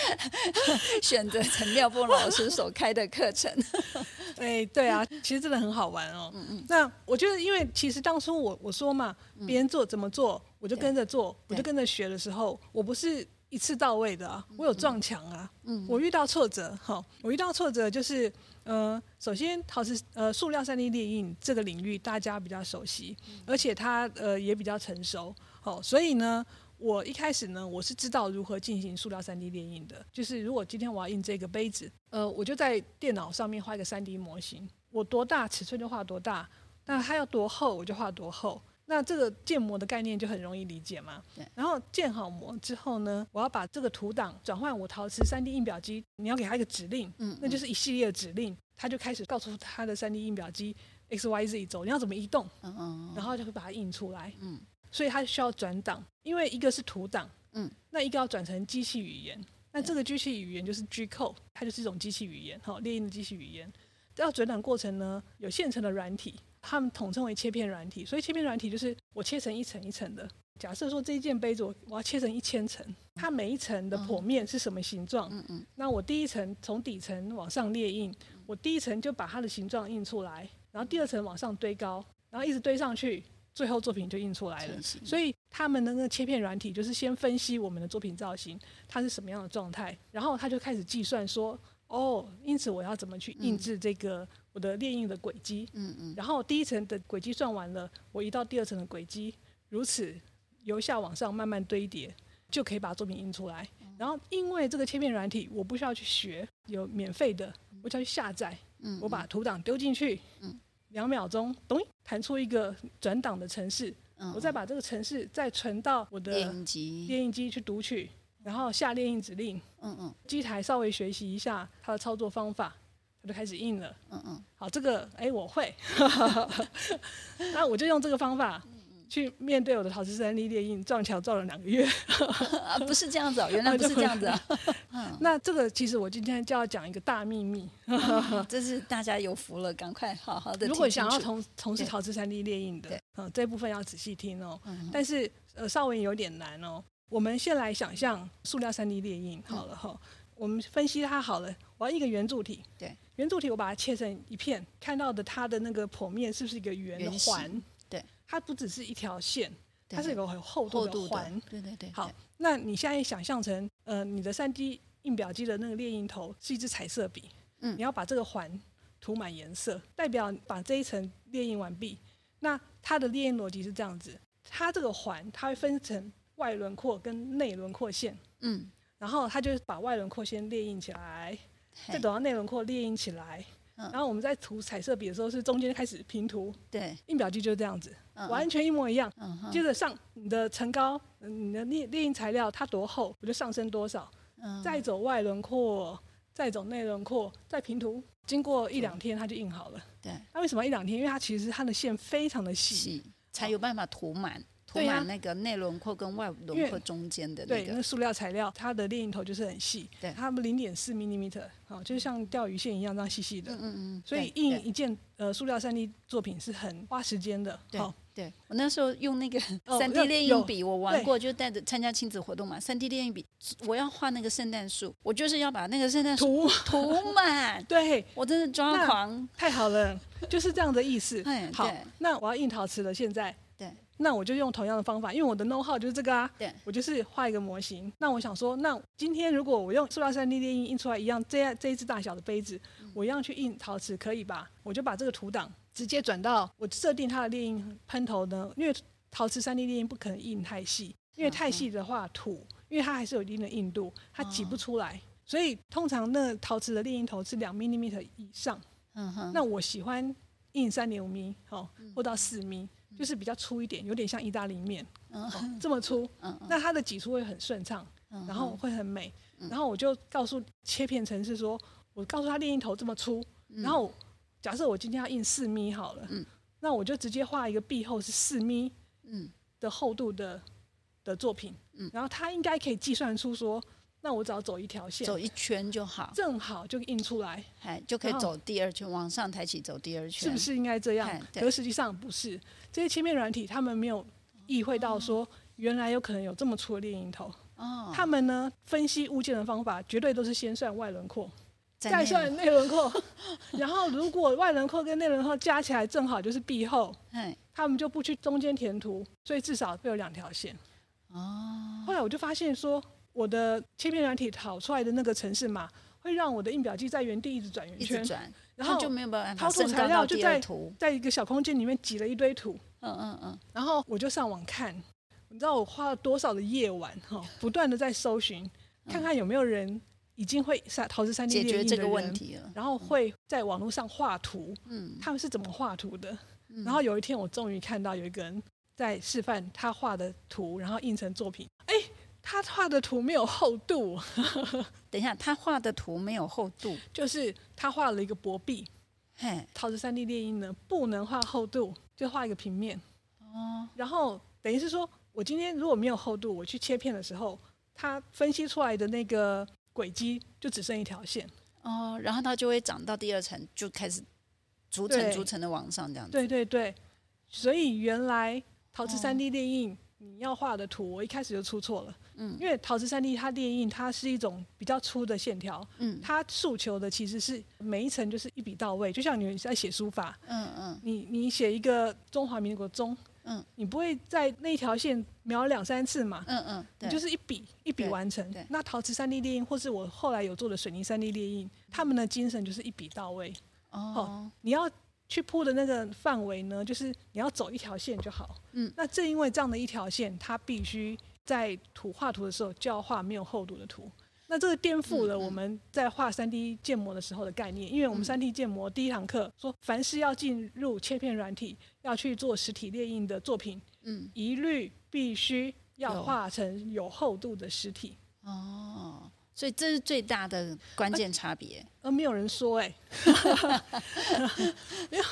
[laughs] 选择陈廖波老师所开的课程。[laughs] 哎，对啊，其实真的很好玩哦。嗯嗯。那我觉得，因为其实当初我我说嘛，别人做怎么做，我就跟着做，我就跟着学的时候，我不是一次到位的啊，我有撞墙啊。嗯。我遇到挫折，好，我遇到挫折就是，呃，首先陶瓷呃塑料三 D 列印这个领域大家比较熟悉，而且它呃也比较成熟。好，所以呢，我一开始呢，我是知道如何进行塑料三 D 列印的。就是如果今天我要印这个杯子，呃，我就在电脑上面画一个三 D 模型，我多大尺寸就画多大，那它要多厚我就画多厚。那这个建模的概念就很容易理解嘛。然后建好模之后呢，我要把这个图档转换我陶瓷三 D 印表机，你要给它一个指令，那就是一系列的指令，它就开始告诉它的三 D 印表机 X Y Z 轴，你要怎么移动，嗯嗯，然后就会把它印出来，嗯。所以它需要转档，因为一个是图档，嗯，那一个要转成机器语言，那这个机器语言就是 G code，它就是一种机器语言，哈，列印的机器语言。要转档过程呢，有现成的软体，他们统称为切片软体。所以切片软体就是我切成一层一层的。假设说这一件杯子我我要切成一千层，它每一层的剖面是什么形状？嗯嗯。那我第一层从底层往上列印，我第一层就把它的形状印出来，然后第二层往上堆高，然后一直堆上去。最后作品就印出来了，所以他们的那个切片软体就是先分析我们的作品造型，它是什么样的状态，然后他就开始计算说，哦，因此我要怎么去印制这个我的列印的轨迹，嗯嗯，然后第一层的轨迹算完了，我移到第二层的轨迹，如此由下往上慢慢堆叠，就可以把作品印出来。然后因为这个切片软体，我不需要去学，有免费的，我就要去下载，我把图档丢进去，嗯。两秒钟，咚，弹出一个转档的程式，嗯、我再把这个程式再存到我的列印机，列印机去读取，然后下列印指令，嗯嗯，机台稍微学习一下它的操作方法，它就开始印了，嗯嗯，好，这个哎我会，[laughs] 那我就用这个方法。去面对我的陶瓷三 D 列印，撞墙撞了两个月，啊，不是这样子哦，[laughs] 原来不是这样子啊。[laughs] 那这个其实我今天就要讲一个大秘密，嗯，这是大家有福了，赶快好好的。如果想要从从事陶瓷三 D 列印的，嗯，这部分要仔细听哦。但是呃，稍微有点难哦。我们先来想象塑料三 D 列印好了哈，我们分析它好了，我要一个圆柱体，对，圆柱体我把它切成一片，看到的它的那个剖面是不是一个圆的环？它不只是一条线，它是有个很厚度的环。对对对。好，那你现在想象成，呃，你的三 D 印表机的那个列印头是一支彩色笔，嗯，你要把这个环涂满颜色，代表把这一层列印完毕。那它的列印逻辑是这样子，它这个环它会分成外轮廓跟内轮廓线，嗯，然后它就把外轮廓先列印起来，再等到内轮廓列印起来。然后我们在涂彩色笔的时候，是中间开始平涂。对，印表机就是这样子，完全一模一样。嗯，接着上你的层高，你的列列印材料它多厚，我就上升多少。嗯，再走外轮廓，再走内轮廓，再平涂。经过一两天，它就印好了。对，那为什么一两天？因为它其实它的线非常的细，才有办法涂满。涂满那个内轮廓跟外轮廓中间的那个，对，那塑料材料它的列印头就是很细，对，它们零点四 millimeter，哦，就像钓鱼线一样这样细细的，嗯嗯嗯，所以印一件呃塑料三 D 作品是很花时间的，好，对，我那时候用那个三 D 列印笔，我玩过，就带着参加亲子活动嘛，三 D 列印笔，我要画那个圣诞树，我就是要把那个圣诞树涂。涂满，对，我真是抓狂，太好了，就是这样的意思，[laughs] 好，那我要印陶瓷了，现在。那我就用同样的方法，因为我的 know how 就是这个啊。对。我就是画一个模型。那我想说，那今天如果我用塑料三 D 列印印出来一样这样这一只大小的杯子，我一样去印陶瓷可以吧？我就把这个图档直接转到我设定它的列印喷头呢，因为陶瓷三 D 列印不可能印太细，因为太细的话土，因为它还是有一定的硬度，它挤不出来。所以通常那陶瓷的列印头是两 millimeter 以上。嗯哼。那我喜欢印三点五米，哦，或到四米。就是比较粗一点，有点像意大利面，哦，这么粗。那它的挤出会很顺畅，然后会很美。然后我就告诉切片程式说，我告诉他另一头这么粗，然后假设我今天要印四米好了，那我就直接画一个壁厚是四米的厚度的的作品，然后他应该可以计算出说。那我只要走一条线，走一圈就好，正好就印出来，哎，就可以走第二圈，往上抬起走第二圈，是不是应该这样？可实际上不是，这些切面软体他们没有意会到说，原来有可能有这么粗的猎鹰头。哦，他们呢分析物件的方法，绝对都是先算外轮廓，再再算内轮廓，[laughs] 然后如果外轮廓跟内轮廓加起来正好就是壁厚，他们就不去中间填图，所以至少会有两条线。哦，后来我就发现说，我的切片软体跑出来的那个城市码，会让我的印表机在原地一直转圆圈，然后就没有办法陶土材料就在在一个小空间里面挤了一堆图。嗯嗯嗯，然后我就上网看，你知道我花了多少的夜晚哈，不断的在搜寻，看看有没有人已经会三陶瓷三 D 列印的人，然后会在网络上画图，嗯，他们是怎么画图的？然后有一天我终于看到有一个人在示范他画的图，然后印成作品。哎，他画的图没有厚度。[laughs] 等一下，他画的图没有厚度，就是他画了一个薄壁。嘿，陶瓷三 D 列印呢，不能画厚度。就画一个平面，哦，然后等于是说，我今天如果没有厚度，我去切片的时候，它分析出来的那个轨迹就只剩一条线，哦，然后它就会长到第二层，就开始逐层逐层的往上这样子。对对对，所以原来陶瓷三 D 列印。哦你要画的图，我一开始就出错了。嗯，因为陶瓷三 D 它列印，它是一种比较粗的线条。嗯，它诉求的其实是每一层就是一笔到位，就像你在写书法。嗯嗯。你你写一个中华民国中，嗯，你不会在那一条线描两三次嘛？嗯嗯。你就是一笔一笔完成。那陶瓷三 D 列印，或是我后来有做的水泥三 D 列印，他们的精神就是一笔到位。哦。你要。去铺的那个范围呢，就是你要走一条线就好。嗯，那正因为这样的一条线，它必须在图画图的时候就要画没有厚度的图。那这个颠覆了我们在画三 D 建模的时候的概念，因为我们三 D 建模第一堂课说，凡是要进入切片软体要去做实体列印的作品，嗯，一律必须要画成有厚度的实体。哦。所以这是最大的关键差别，而没有人说哎、欸，[laughs] 没有，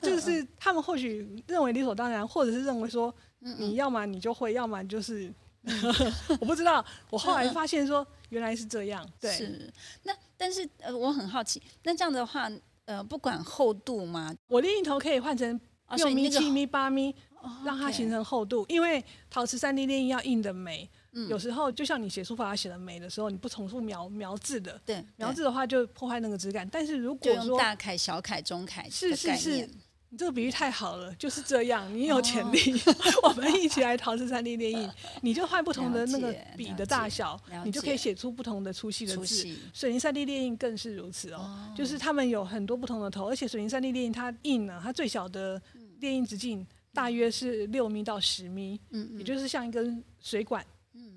就是他们或许认为理所当然，或者是认为说你要么你就会，要么就是 [laughs] 我不知道。我后来发现说原来是这样，对。是那但是呃，我很好奇，那这样的话呃，不管厚度嘛，[laughs] 我另一头可以换成六米、七米、八米，让它形成厚度，因为陶瓷三 D 列印要印的美。有时候就像你写书法写的美的时候，你不重复描描字的，对，描字的话就破坏那个质感。但是如果说大楷、小楷、中楷，是是是，你这个比喻太好了，就是这样。你有潜力，[laughs] 我们一起来陶瓷三 D 列印，你就换不同的那个笔的大小，你就可以写出不同的粗细的字。水泥三 D 列印更是如此哦，就是他们有很多不同的头，而且水泥三 D 列印它印呢，它最小的列印直径大约是六米到十米，嗯，也就是像一根水管。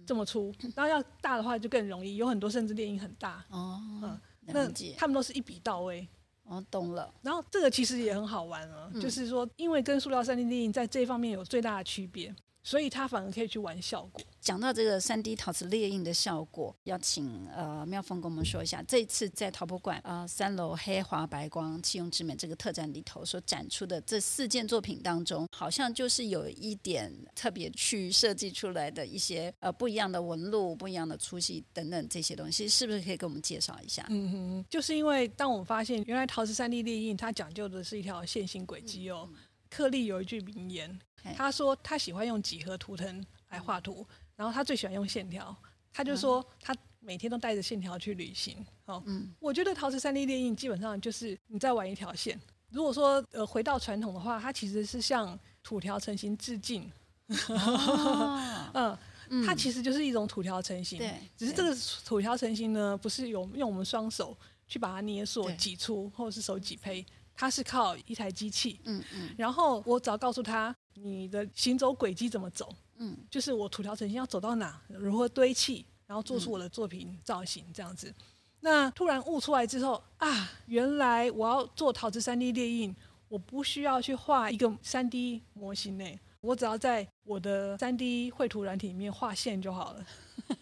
这么粗，[laughs] 然后要大的话就更容易，有很多甚至列印很大。哦，嗯，那他们都是一笔到位。哦，懂了。然后这个其实也很好玩啊，嗯、就是说，因为跟塑料三 D 电影在这方面有最大的区别。所以它反而可以去玩效果。讲到这个三 D 陶瓷列印的效果，要请呃妙峰跟我们说一下，这次在陶博馆啊三楼黑华白光器用之美这个特展里头所展出的这四件作品当中，好像就是有一点特别去设计出来的一些呃不一样的纹路、不一样的粗细等等这些东西，是不是可以给我们介绍一下？嗯哼，就是因为当我们发现原来陶瓷三 D 列印它讲究的是一条线性轨迹哦。克利有一句名言。他说他喜欢用几何图腾来画图，然后他最喜欢用线条。他就说他每天都带着线条去旅行。哦，嗯，我觉得陶瓷三 D 列印基本上就是你在玩一条线。如果说呃回到传统的话，它其实是向土条成型致敬。哦、[laughs] 嗯，它其实就是一种土条成型。对，只是这个土条成型呢，不是用用我们双手去把它捏塑、挤出，或者是手挤胚。它是靠一台机器，嗯嗯，然后我只要告诉他你的行走轨迹怎么走，嗯，就是我土条成型要走到哪，如何堆砌，然后做出我的作品造型这样子。那突然悟出来之后啊，原来我要做陶瓷三 D 列印，我不需要去画一个三 D 模型呢，我只要在我的三 D 绘图软体里面画线就好了。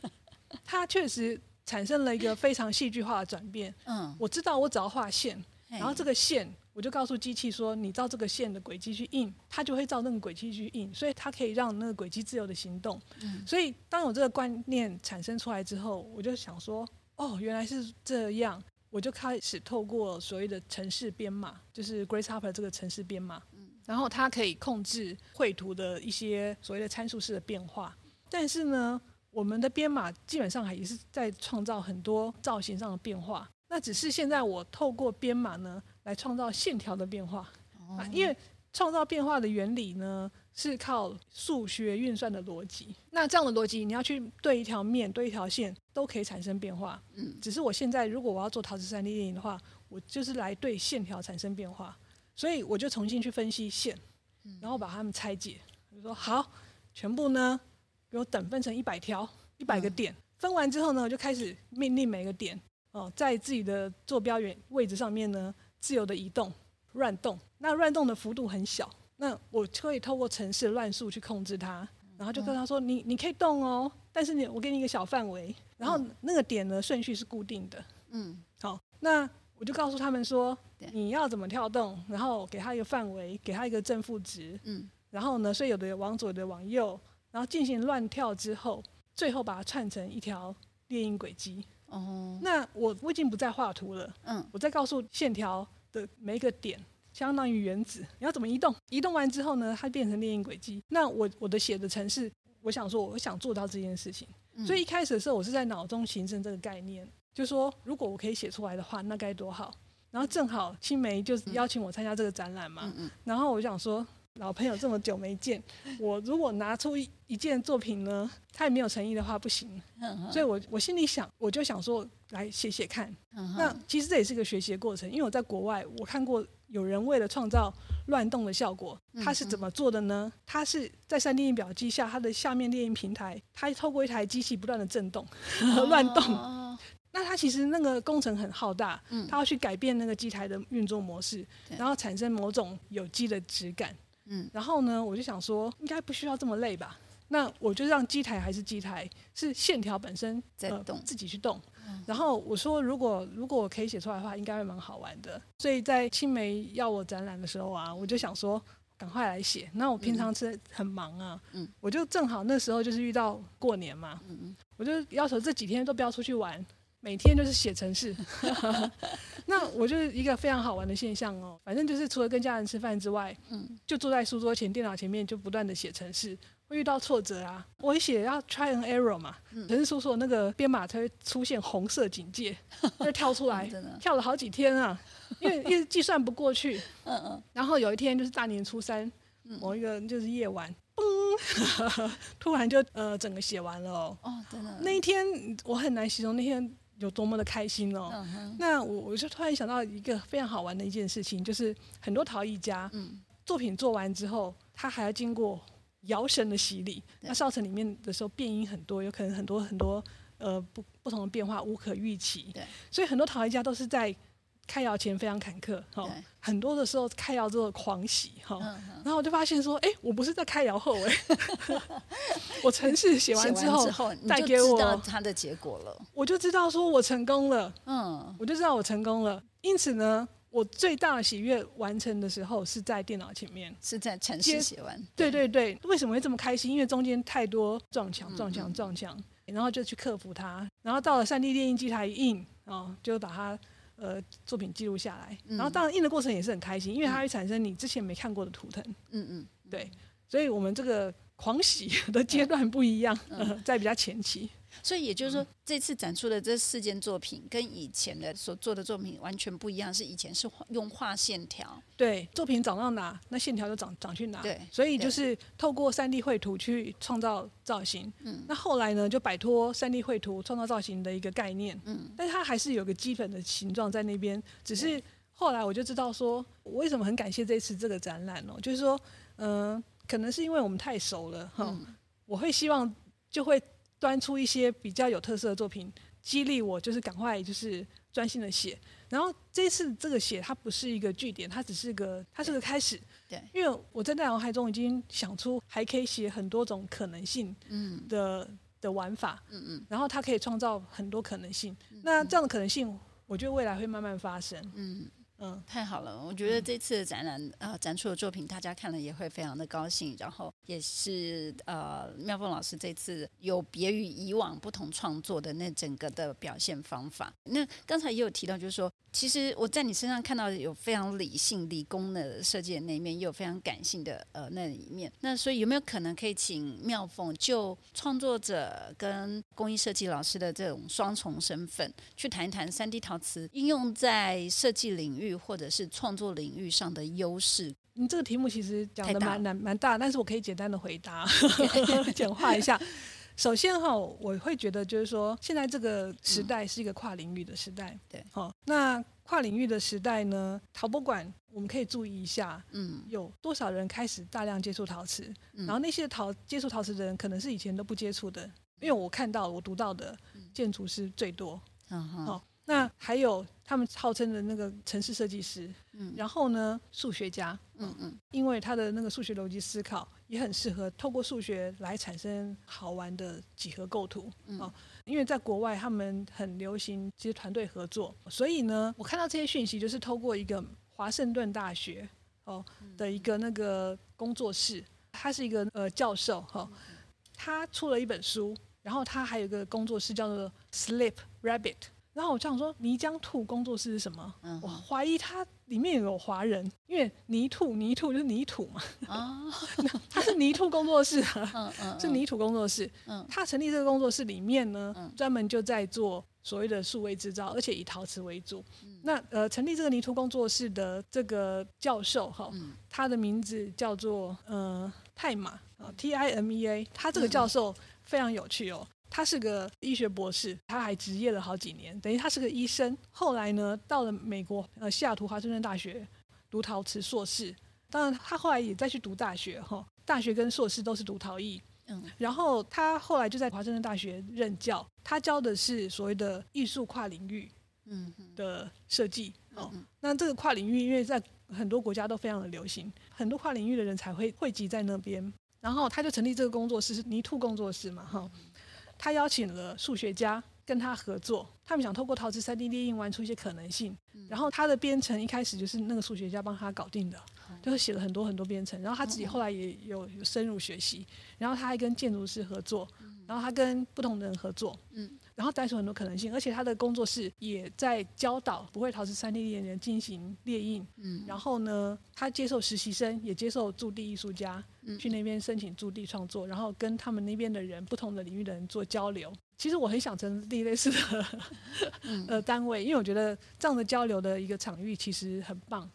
[laughs] 它确实产生了一个非常戏剧化的转变。嗯，我知道我只要画线，然后这个线。我就告诉机器说：“你照这个线的轨迹去印，它就会照那个轨迹去印，所以它可以让那个轨迹自由的行动。嗯、所以当有这个观念产生出来之后，我就想说：哦，原来是这样。我就开始透过所谓的城市编码，就是 Grace Hopper 这个城市编码，嗯、然后它可以控制绘图的一些所谓的参数式的变化。但是呢，我们的编码基本上还也是在创造很多造型上的变化。那只是现在我透过编码呢，来创造线条的变化。啊，因为创造变化的原理呢，是靠数学运算的逻辑。那这样的逻辑，你要去对一条面、对一条线，都可以产生变化。嗯，只是我现在如果我要做陶瓷三 D 电影的话，我就是来对线条产生变化。所以我就重新去分析线，然后把它们拆解。我说好，全部呢给我等分成一百条、一百个点。分完之后呢，我就开始命令每个点哦，在自己的坐标原位置上面呢，自由的移动、乱动。那乱动的幅度很小，那我可以透过程式乱数去控制它。然后就跟他说：“你你可以动哦，但是你我给你一个小范围。然后那个点的，顺序是固定的。嗯，好，那我就告诉他们说。”你要怎么跳动？然后给他一个范围，给他一个正负值。嗯，然后呢，所以有的往左，有的往右，然后进行乱跳之后，最后把它串成一条猎鹰轨迹。哦，那我我已经不再画图了。嗯，我再告诉线条的每一个点，相当于原子，你要怎么移动？移动完之后呢，它变成猎鹰轨迹。那我我的写的程式，我想说，我想做到这件事情。嗯，所以一开始的时候，我是在脑中形成这个概念，就说如果我可以写出来的话，那该多好。然后正好青梅就邀请我参加这个展览嘛，嗯、然后我想说，老朋友这么久没见，[laughs] 我如果拿出一一件作品呢，太没有诚意的话不行，嗯、所以我我心里想，我就想说来写写看。嗯、那其实这也是个学习的过程，因为我在国外我看过有人为了创造乱动的效果，他是怎么做的呢？他是在三 D 印表机下，它的下面列印平台，它透过一台机器不断的震动，和、[laughs] 乱动。那它其实那个工程很浩大，嗯，它要去改变那个机台的运作模式，然后产生某种有机的质感，嗯，然后呢，我就想说，应该不需要这么累吧？那我就让机台还是机台，是线条本身在动，呃，自己去动。然后我说，如果如果我可以写出来的话，应该会蛮好玩的。所以在青梅要我展览的时候啊，我就想说，赶快来写。那我平常是很忙啊，嗯，我就正好那时候就是遇到过年嘛，嗯嗯，我就要求这几天都不要出去玩。每天就是写程式，[laughs] 那我就是一个非常好玩的现象哦。反正就是除了跟家人吃饭之外，嗯，就坐在书桌前、电脑前面，就不断的写程式。会遇到挫折啊，我一写要 try and error 嘛，程式叔叔那个编码才会出现红色警戒，[laughs] 就跳出来，跳了好几天啊，因为一直计算不过去。[laughs] 嗯嗯。然后有一天就是大年初三，某一个就是夜晚。嘣！突然就呃，整个写完了哦。哦，真的。那一天我很难形容那天有多么的开心哦。嗯。那我我就突然想到一个非常好玩的一件事情，就是很多陶艺家，嗯，作品做完之后，他还要经过窑神的洗礼。那烧成里面的时候变音很多，有可能很多很多呃不不同的变化无可预期。对。所以很多陶艺家都是在。开窑前非常坎坷，哈，很多的时候开窑之后狂喜，哈，然后我就发现说，哎，我不是在开窑后，哎，[laughs] 我程式写完之后带给我他的结果了，我就知道说我成功了，嗯，我就知道我成功了。因此呢，我最大的喜悦完成的时候是在电脑前面，是在程式写完。对对对，为什么会这么开心？因为中间太多撞墙、撞墙、撞墙，然后就去克服它，然后到了三 D 电印机台一印，哦，就把它。呃，作品记录下来，然后当然印的过程也是很开心，因为它会产生你之前没看过的图腾。嗯嗯，对，所以我们这个狂喜的阶段不一样，呃，[laughs] 在比较前期。所以也就是说，这次展出的这四件作品跟以前的所做的作品完全不一样。是以前是用画线条，对，作品长到哪，那线条就长长去哪。对，所以就是透过三 D 绘图去创造造型。嗯，那后来呢，就摆脱三 D 绘图创造造型的一个概念。嗯，但是它还是有个基本的形状在那边。只是后来我就知道说，我为什么很感谢这次这个展览哦，就是说，嗯、呃，可能是因为我们太熟了哈，嗯、我会希望就会。端出一些比较有特色的作品，激励我，就是赶快就是专心的写。然后这次这个写，它不是一个据点，它只是个，它是个开始。对，因为我在脑海中已经想出还可以写很多种可能性的、嗯、的玩法。嗯嗯。然后它可以创造很多可能性。嗯、那这样的可能性，我觉得未来会慢慢发生。嗯。嗯，太好了，我觉得这次的展览，呃，展出的作品，大家看了也会非常的高兴。然后也是呃，妙凤老师这次有别于以往不同创作的那整个的表现方法。那刚才也有提到，就是说，其实我在你身上看到有非常理性、理工的设计的那一面，也有非常感性的呃那一面。那所以有没有可能可以请妙凤就创作者跟工艺设计老师的这种双重身份，去谈一谈三 D 陶瓷应用在设计领域？或者是创作领域上的优势，你这个题目其实讲的蛮难蛮大，但是我可以简单的回答，[laughs] 简化一下。首先哈，我会觉得就是说，现在这个时代是一个跨领域的时代，对，好，那跨领域的时代呢，陶博馆我们可以注意一下，嗯，有多少人开始大量接触陶瓷，然后那些陶接触陶瓷的人，可能是以前都不接触的，因为我看到我读到的建筑师最多，嗯哼。那还有他们号称的那个城市设计师，嗯，然后呢，数学家，嗯嗯，因为他的那个数学逻辑思考也很适合透过数学来产生好玩的几何构图，嗯，哦，因为在国外他们很流行其实团队合作，所以呢，我看到这些讯息就是透过一个华盛顿大学哦的一个那个工作室，他是一个呃教授哈，哦，他出了一本书，然后他还有一个工作室叫做 Sleep Rabbit。然后我就想说，泥浆兔工作室是什么？嗯、我怀疑它里面有华人，因为泥兔泥兔就是泥土嘛。[laughs] 啊，它是泥兔工作室啊，嗯嗯、是泥土工作室。嗯，[laughs] 他成立这个工作室里面呢，嗯、专门就在做所谓的数位制造，而且以陶瓷为主。嗯、那呃，成立这个泥兔工作室的这个教授哈，嗯、他的名字叫做呃泰马啊，T I M E A。他这个教授非常有趣哦。他是个医学博士，他还执业了好几年，等于他是个医生。后来呢，到了美国呃西雅图华盛顿大学读陶瓷硕士。当然，他后来也再去读大学哈，大学跟硕士都是读陶艺。嗯，然后他后来就在华盛顿大学任教，他教的是所谓的艺术跨领域嗯的设计。哦，那这个跨领域因为在很多国家都非常的流行，很多跨领域的人才会汇集在那边。然后他就成立这个工作室，是泥兔工作室嘛哈。他邀请了数学家跟他合作，他们想透过陶瓷 3D 列印玩出一些可能性。然后他的编程一开始就是那个数学家帮他搞定的，就是写了很多很多编程。然后他自己后来也有有深入学习，然后他还跟建筑师合作，然后他跟不同的人合作。然后带出很多可能性，而且他的工作室也在教导不会陶瓷 3D 列印的人进行列印。嗯，然后呢，他接受实习生，也接受驻地艺术家，嗯，去那边申请驻地创作，然后跟他们那边的人，不同的领域的人做交流。其实我很想成立类似的 [laughs] 呃单位，因为我觉得这样的交流的一个场域其实很棒。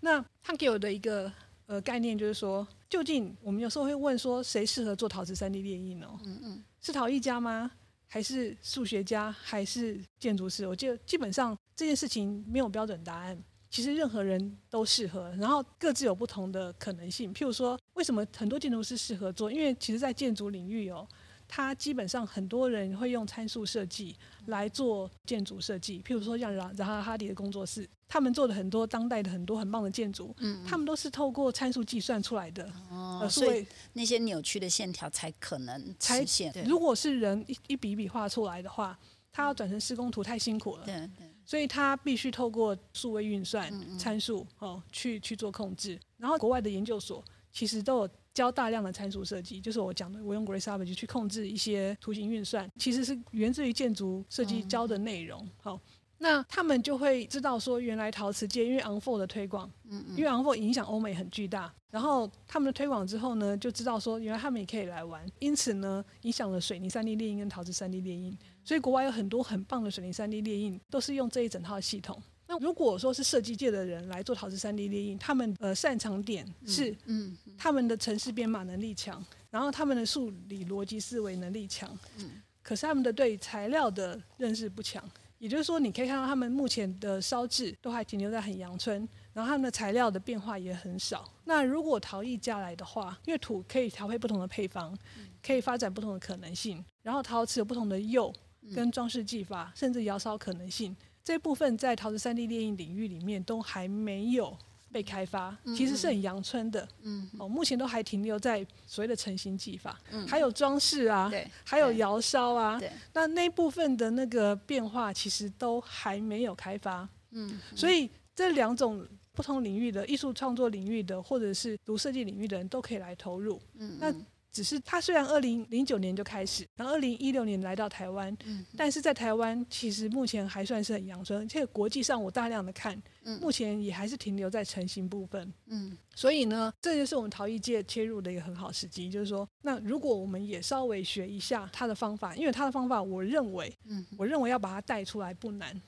那他给我的一个呃概念就是说，究竟我们有时候会问说，谁适合做陶瓷三 D 列印哦？嗯嗯，是陶艺家吗？还是数学家，还是建筑师？我记得基本上这件事情没有标准答案。其实任何人都适合，然后各自有不同的可能性。譬如说，为什么很多建筑师适合做？因为其实，在建筑领域哦。它基本上很多人会用参数设计来做建筑设计，譬如说像扎哈哈迪的工作室，他们做的很多当代的很多很棒的建筑，嗯，他们都是透过参数计算出来的，哦，所以那些扭曲的线条才可能实现。如果是人一一笔一笔画出来的话，他要转成施工图太辛苦了，对对，所以他必须透过数位运算参数哦去去做控制。然后国外的研究所其实都有。教大量的参数设计，就是我讲的，我用 Grace 去控制一些图形运算，其实是源自于建筑设计教的内容。好，那他们就会知道说，原来陶瓷界因为 On4 的推广，嗯嗯，因为 On4 影响欧美很巨大，然后他们的推广之后呢，就知道说，原来他们也可以来玩，因此呢，影响了水泥三 D 列印跟陶瓷三 D 列印，所以国外有很多很棒的水泥三 D 列印，都是用这一整套系统。那如果说是设计界的人来做陶瓷三 D 列印，他们呃擅长点是，嗯，他们的城市编码能力强，然后他们的数理逻辑思维能力强，嗯，可是他们的对材料的认识不强，也就是说，你可以看到他们目前的烧制都还停留在很阳春，然后他们的材料的变化也很少。那如果陶艺家来的话，因为土可以调配不同的配方，可以发展不同的可能性，然后陶瓷有不同的釉跟装饰技法，甚至窑烧可能性。这部分在陶瓷 3D 列印领域里面都还没有被开发，其实是很阳春的。嗯，哦，目前都还停留在所谓的成型技法，嗯，还有装饰啊，对，还有窑烧啊，对，那那部分的那个变化其实都还没有开发。嗯，所以这两种不同领域的艺术创作领域的，或者是读设计领域的人都可以来投入。嗯，那。只是他虽然二零零九年就开始，然后二零一六年来到台湾，嗯，但是在台湾其实目前还算是很阳春，而且国际上我大量的看，嗯，目前也还是停留在成型部分，嗯，所以呢，这就是我们陶艺界切入的一个很好时机，就是说，那如果我们也稍微学一下他的方法，因为他的方法，我认为，嗯，我认为要把它带出来不难。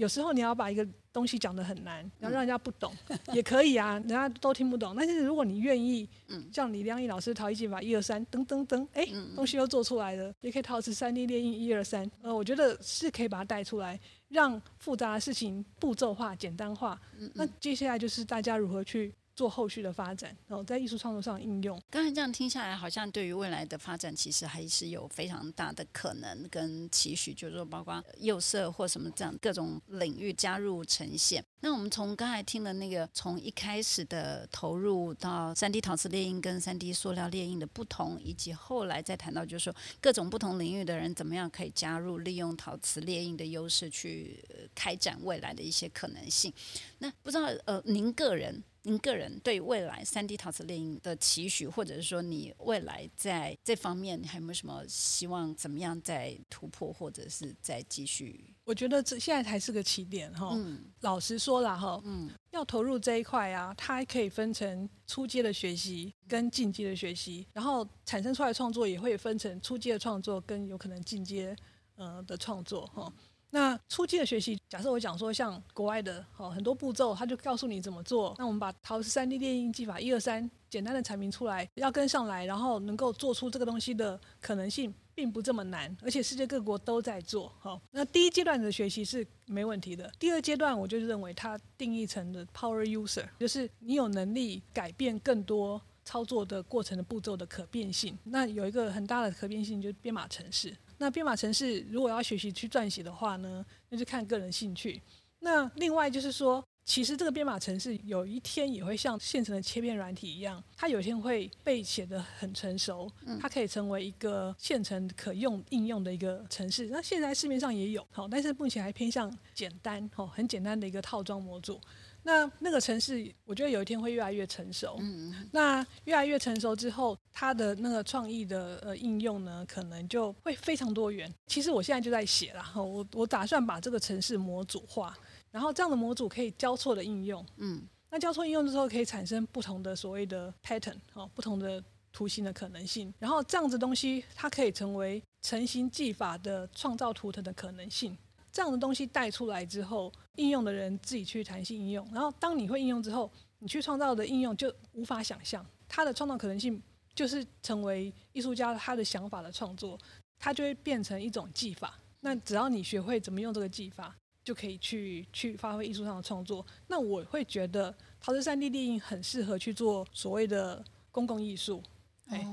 有时候你要把一个东西讲得很难，然后让人家不懂，嗯、[laughs] 也可以啊，人家都听不懂。但是如果你愿意，嗯，像李亮义老师陶艺技法一二三，噔噔噔，哎，东西又做出来了，也可以陶瓷三 D 列印一二三，呃，我觉得是可以把它带出来，让复杂的事情步骤化、简单化。那接下来就是大家如何去。做后续的发展，然后在艺术创作上应用。刚才这样听下来，好像对于未来的发展，其实还是有非常大的可能跟期许，就是说，包括釉色或什么这样各种领域加入呈现。那我们从刚才听的那个，从一开始的投入到三 D 陶瓷列印跟三 D 塑料列印的不同，以及后来再谈到，就是说各种不同领域的人怎么样可以加入利用陶瓷列印的优势去开展未来的一些可能性。那不知道呃，您个人。您个人对未来三 D 陶瓷列印的期许，或者是说你未来在这方面还有没有什么希望？怎么样再突破，或者是再继续？我觉得这现在才是个起点哈。嗯。老实说了哈，嗯，要投入这一块啊，它还可以分成初阶的学习跟进阶的学习，然后产生出来创作也会分成初阶的创作跟有可能进阶呃的创作哈。那初期的学习，假设我讲说像国外的，哦，很多步骤，他就告诉你怎么做。那我们把陶瓷三 D 列印技法一二三简单的阐明出来，要跟上来，然后能够做出这个东西的可能性，并不这么难，而且世界各国都在做。好，那第一阶段的学习是没问题的。第二阶段，我就认为它定义成的 Power User，就是你有能力改变更多操作的过程的步骤的可变性。那有一个很大的可变性，就是编码程式。那编码程式如果要学习去撰写的话呢，那就看个人兴趣。那另外就是说，其实这个编码程式有一天也会像现成的切片软体一样，它有一天会被写得很成熟，它可以成为一个现成可用应用的一个程式。那现在市面上也有，好，但是目前还偏向简单，好，很简单的一个套装模组。那那个城市，我觉得有一天会越来越成熟。嗯，那越来越成熟之后，它的那个创意的呃应用呢，可能就会非常多元。其实我现在就在写了，我我打算把这个城市模组化，然后这样的模组可以交错的应用。嗯，那交错应用之后，可以产生不同的所谓的 pattern，哦，不同的图形的可能性。然后这样子东西，它可以成为成型技法的创造图腾的可能性。这样的东西带出来之后，应用的人自己去弹性应用。然后，当你会应用之后，你去创造的应用就无法想象。它的创造可能性就是成为艺术家他的想法的创作，它就会变成一种技法。那只要你学会怎么用这个技法，就可以去去发挥艺术上的创作。那我会觉得陶瓷 3D 列印很适合去做所谓的公共艺术。哎。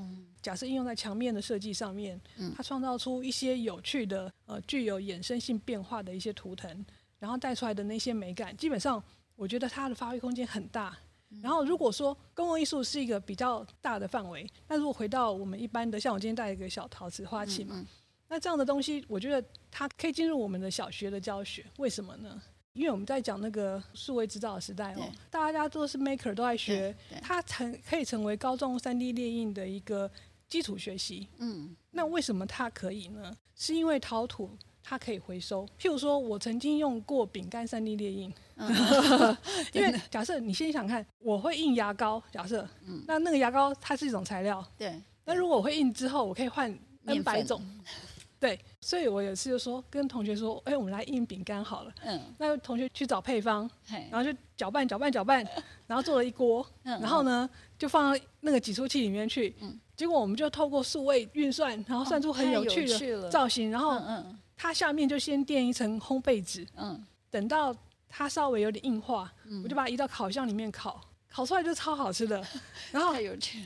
假设应用在墙面的设计上面，它创造出一些有趣的、呃，具有衍生性变化的一些图腾，然后带出来的那些美感，基本上我觉得它的发挥空间很大。然后如果说公共艺术是一个比较大的范围，那如果回到我们一般的，像我今天带一个小陶瓷花器嘛，那这样的东西，我觉得它可以进入我们的小学的教学。为什么呢？因为我们在讲那个数位制造的时代哦，大家都是 maker 都在学，它成可以成为高中 3D 列印的一个。基础学习，嗯，那为什么它可以呢？是因为陶土它可以回收。譬如说，我曾经用过饼干三 D 列印，嗯、[laughs] 因为假设你先想看，我会印牙膏，假设，嗯，那那个牙膏它是一种材料，对。那如果我会印之后，我可以换 N 百种，对。所以我有一次就说跟同学说，哎、欸，我们来印饼干好了，嗯。那同学去找配方，然后就搅拌搅拌搅拌，然后做了一锅，然后呢就放到那个挤出器里面去，嗯。结果我们就透过数位运算，然后算出很有趣的造型，然后它下面就先垫一层烘焙纸，等到它稍微有点硬化，我就把它移到烤箱里面烤，烤出来就超好吃的。[laughs] 然后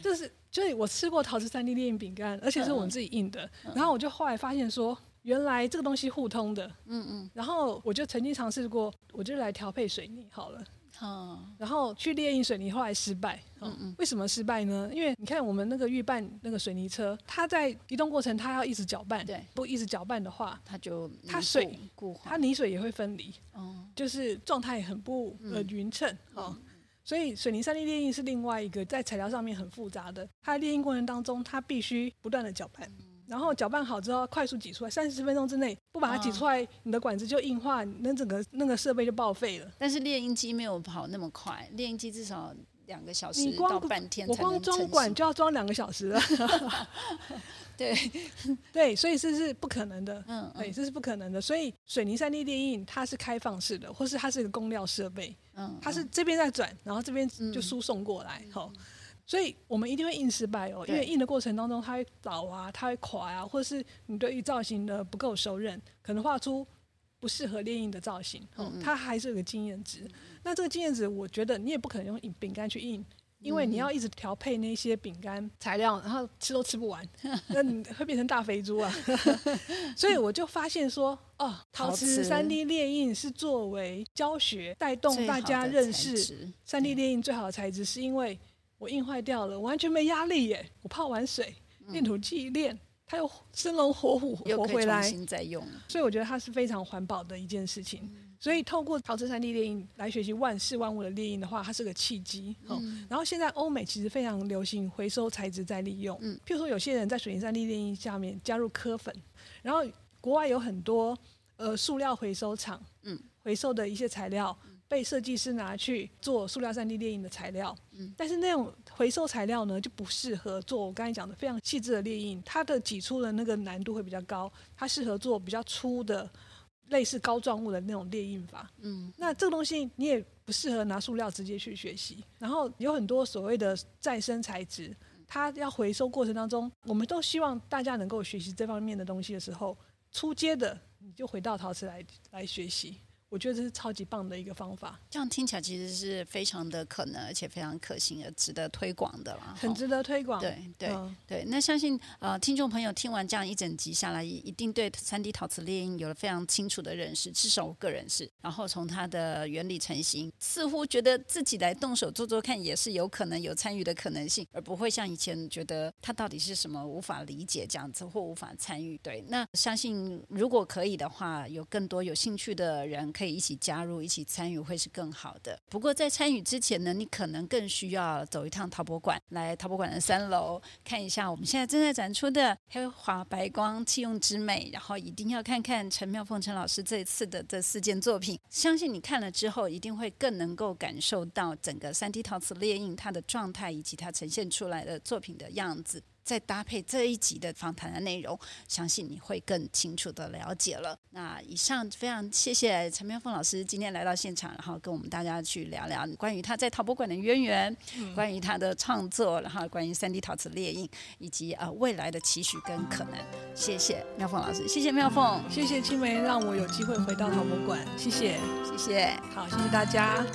就是就是我吃过陶瓷 3D 列印饼干，而且是我们自己印的。然后我就后来发现说，原来这个东西互通的，嗯嗯。然后我就曾经尝试过，我就来调配水泥好了。嗯，然后去猎印水泥，后来失败。嗯嗯，为什么失败呢？因为你看我们那个预拌那个水泥车，它在移动过程，它要一直搅拌。对，不一直搅拌的话，它就它水它泥水也会分离。嗯，就是状态很不呃匀称。哦，所以水泥三 D 列印是另外一个在材料上面很复杂的。它列印过程当中，它必须不断的搅拌。然后搅拌好之后，快速挤出来，三十分钟之内不把它挤出来，哦、你的管子就硬化，那整个那个设备就报废了。但是列印机没有跑那么快，列印机至少两个小时到半天。我光装管就要装两个小时了。[laughs] 对 [laughs] 对，所以这是不可能的。嗯，对，这是不可能的。所以水泥三 D 电印它是开放式的，或是它是一个供料设备。嗯，它是这边在转，然后这边就输送过来。好、嗯。所以我们一定会印失败哦，因为印的过程当中它会倒啊，它会垮啊，或者是你对于造型的不够熟稔，可能画出不适合练印的造型。哦，它还是有个经验值。那这个经验值，我觉得你也不可能用饼干去印，因为你要一直调配那些饼干材料，然后吃都吃不完，[laughs] 那你会变成大肥猪啊。[laughs] 所以我就发现说，哦，陶瓷三 D 列印是作为教学带动大家认识三 D 列印最好的材质，是因为。我印坏掉了，完全没压力耶！我泡完水，练土机一练，它又生龙活虎活回来，重新再用。所以我觉得它是非常环保的一件事情。嗯、所以透过陶瓷 3D 列印来学习万事万物的列印的话，它是个契机。嗯、然后现在欧美其实非常流行回收材质再利用。嗯，譬如说有些人在水泥 3D 列印下面加入科粉，然后国外有很多呃塑料回收厂，嗯，回收的一些材料。被设计师拿去做塑料 3D 列印的材料，嗯，但是那种回收材料呢就不适合做我刚才讲的非常细致的列印，它的挤出的那个难度会比较高，它适合做比较粗的类似膏状物的那种列印法，嗯，那这个东西你也不适合拿塑料直接去学习，然后有很多所谓的再生材质，它要回收过程当中，我们都希望大家能够学习这方面的东西的时候，初阶的你就回到陶瓷来来学习。我觉得这是超级棒的一个方法，这样听起来其实是非常的可能，而且非常可行，而值得推广的啦。很值得推广。对对、嗯、对，那相信呃听众朋友听完这样一整集下来，一定对三 D 陶瓷猎鹰有了非常清楚的认识，至少我个人是。然后从它的原理成型，似乎觉得自己来动手做做看也是有可能有参与的可能性，而不会像以前觉得它到底是什么无法理解这样子或无法参与。对，那相信如果可以的话，有更多有兴趣的人可以一起加入。一起参与会是更好的。不过在参与之前呢，你可能更需要走一趟陶博馆，来陶博馆的三楼看一下我们现在正在展出的黑华白光器用之美，然后一定要看看陈妙凤陈老师这次的这四件作品。相信你看了之后，一定会更能够感受到整个三 D 陶瓷列印它的状态以及它呈现出来的作品的样子。再搭配这一集的访谈的内容，相信你会更清楚的了解了。那以上非常谢谢陈妙凤老师今天来到现场，然后跟我们大家去聊聊关于他在陶博馆的渊源，嗯、关于他的创作，然后关于三 D 陶瓷列印，以及呃未来的期许跟可能。谢谢妙凤老师，谢谢妙凤，谢谢青梅让我有机会回到陶博馆，谢谢，谢谢，好，谢谢大家。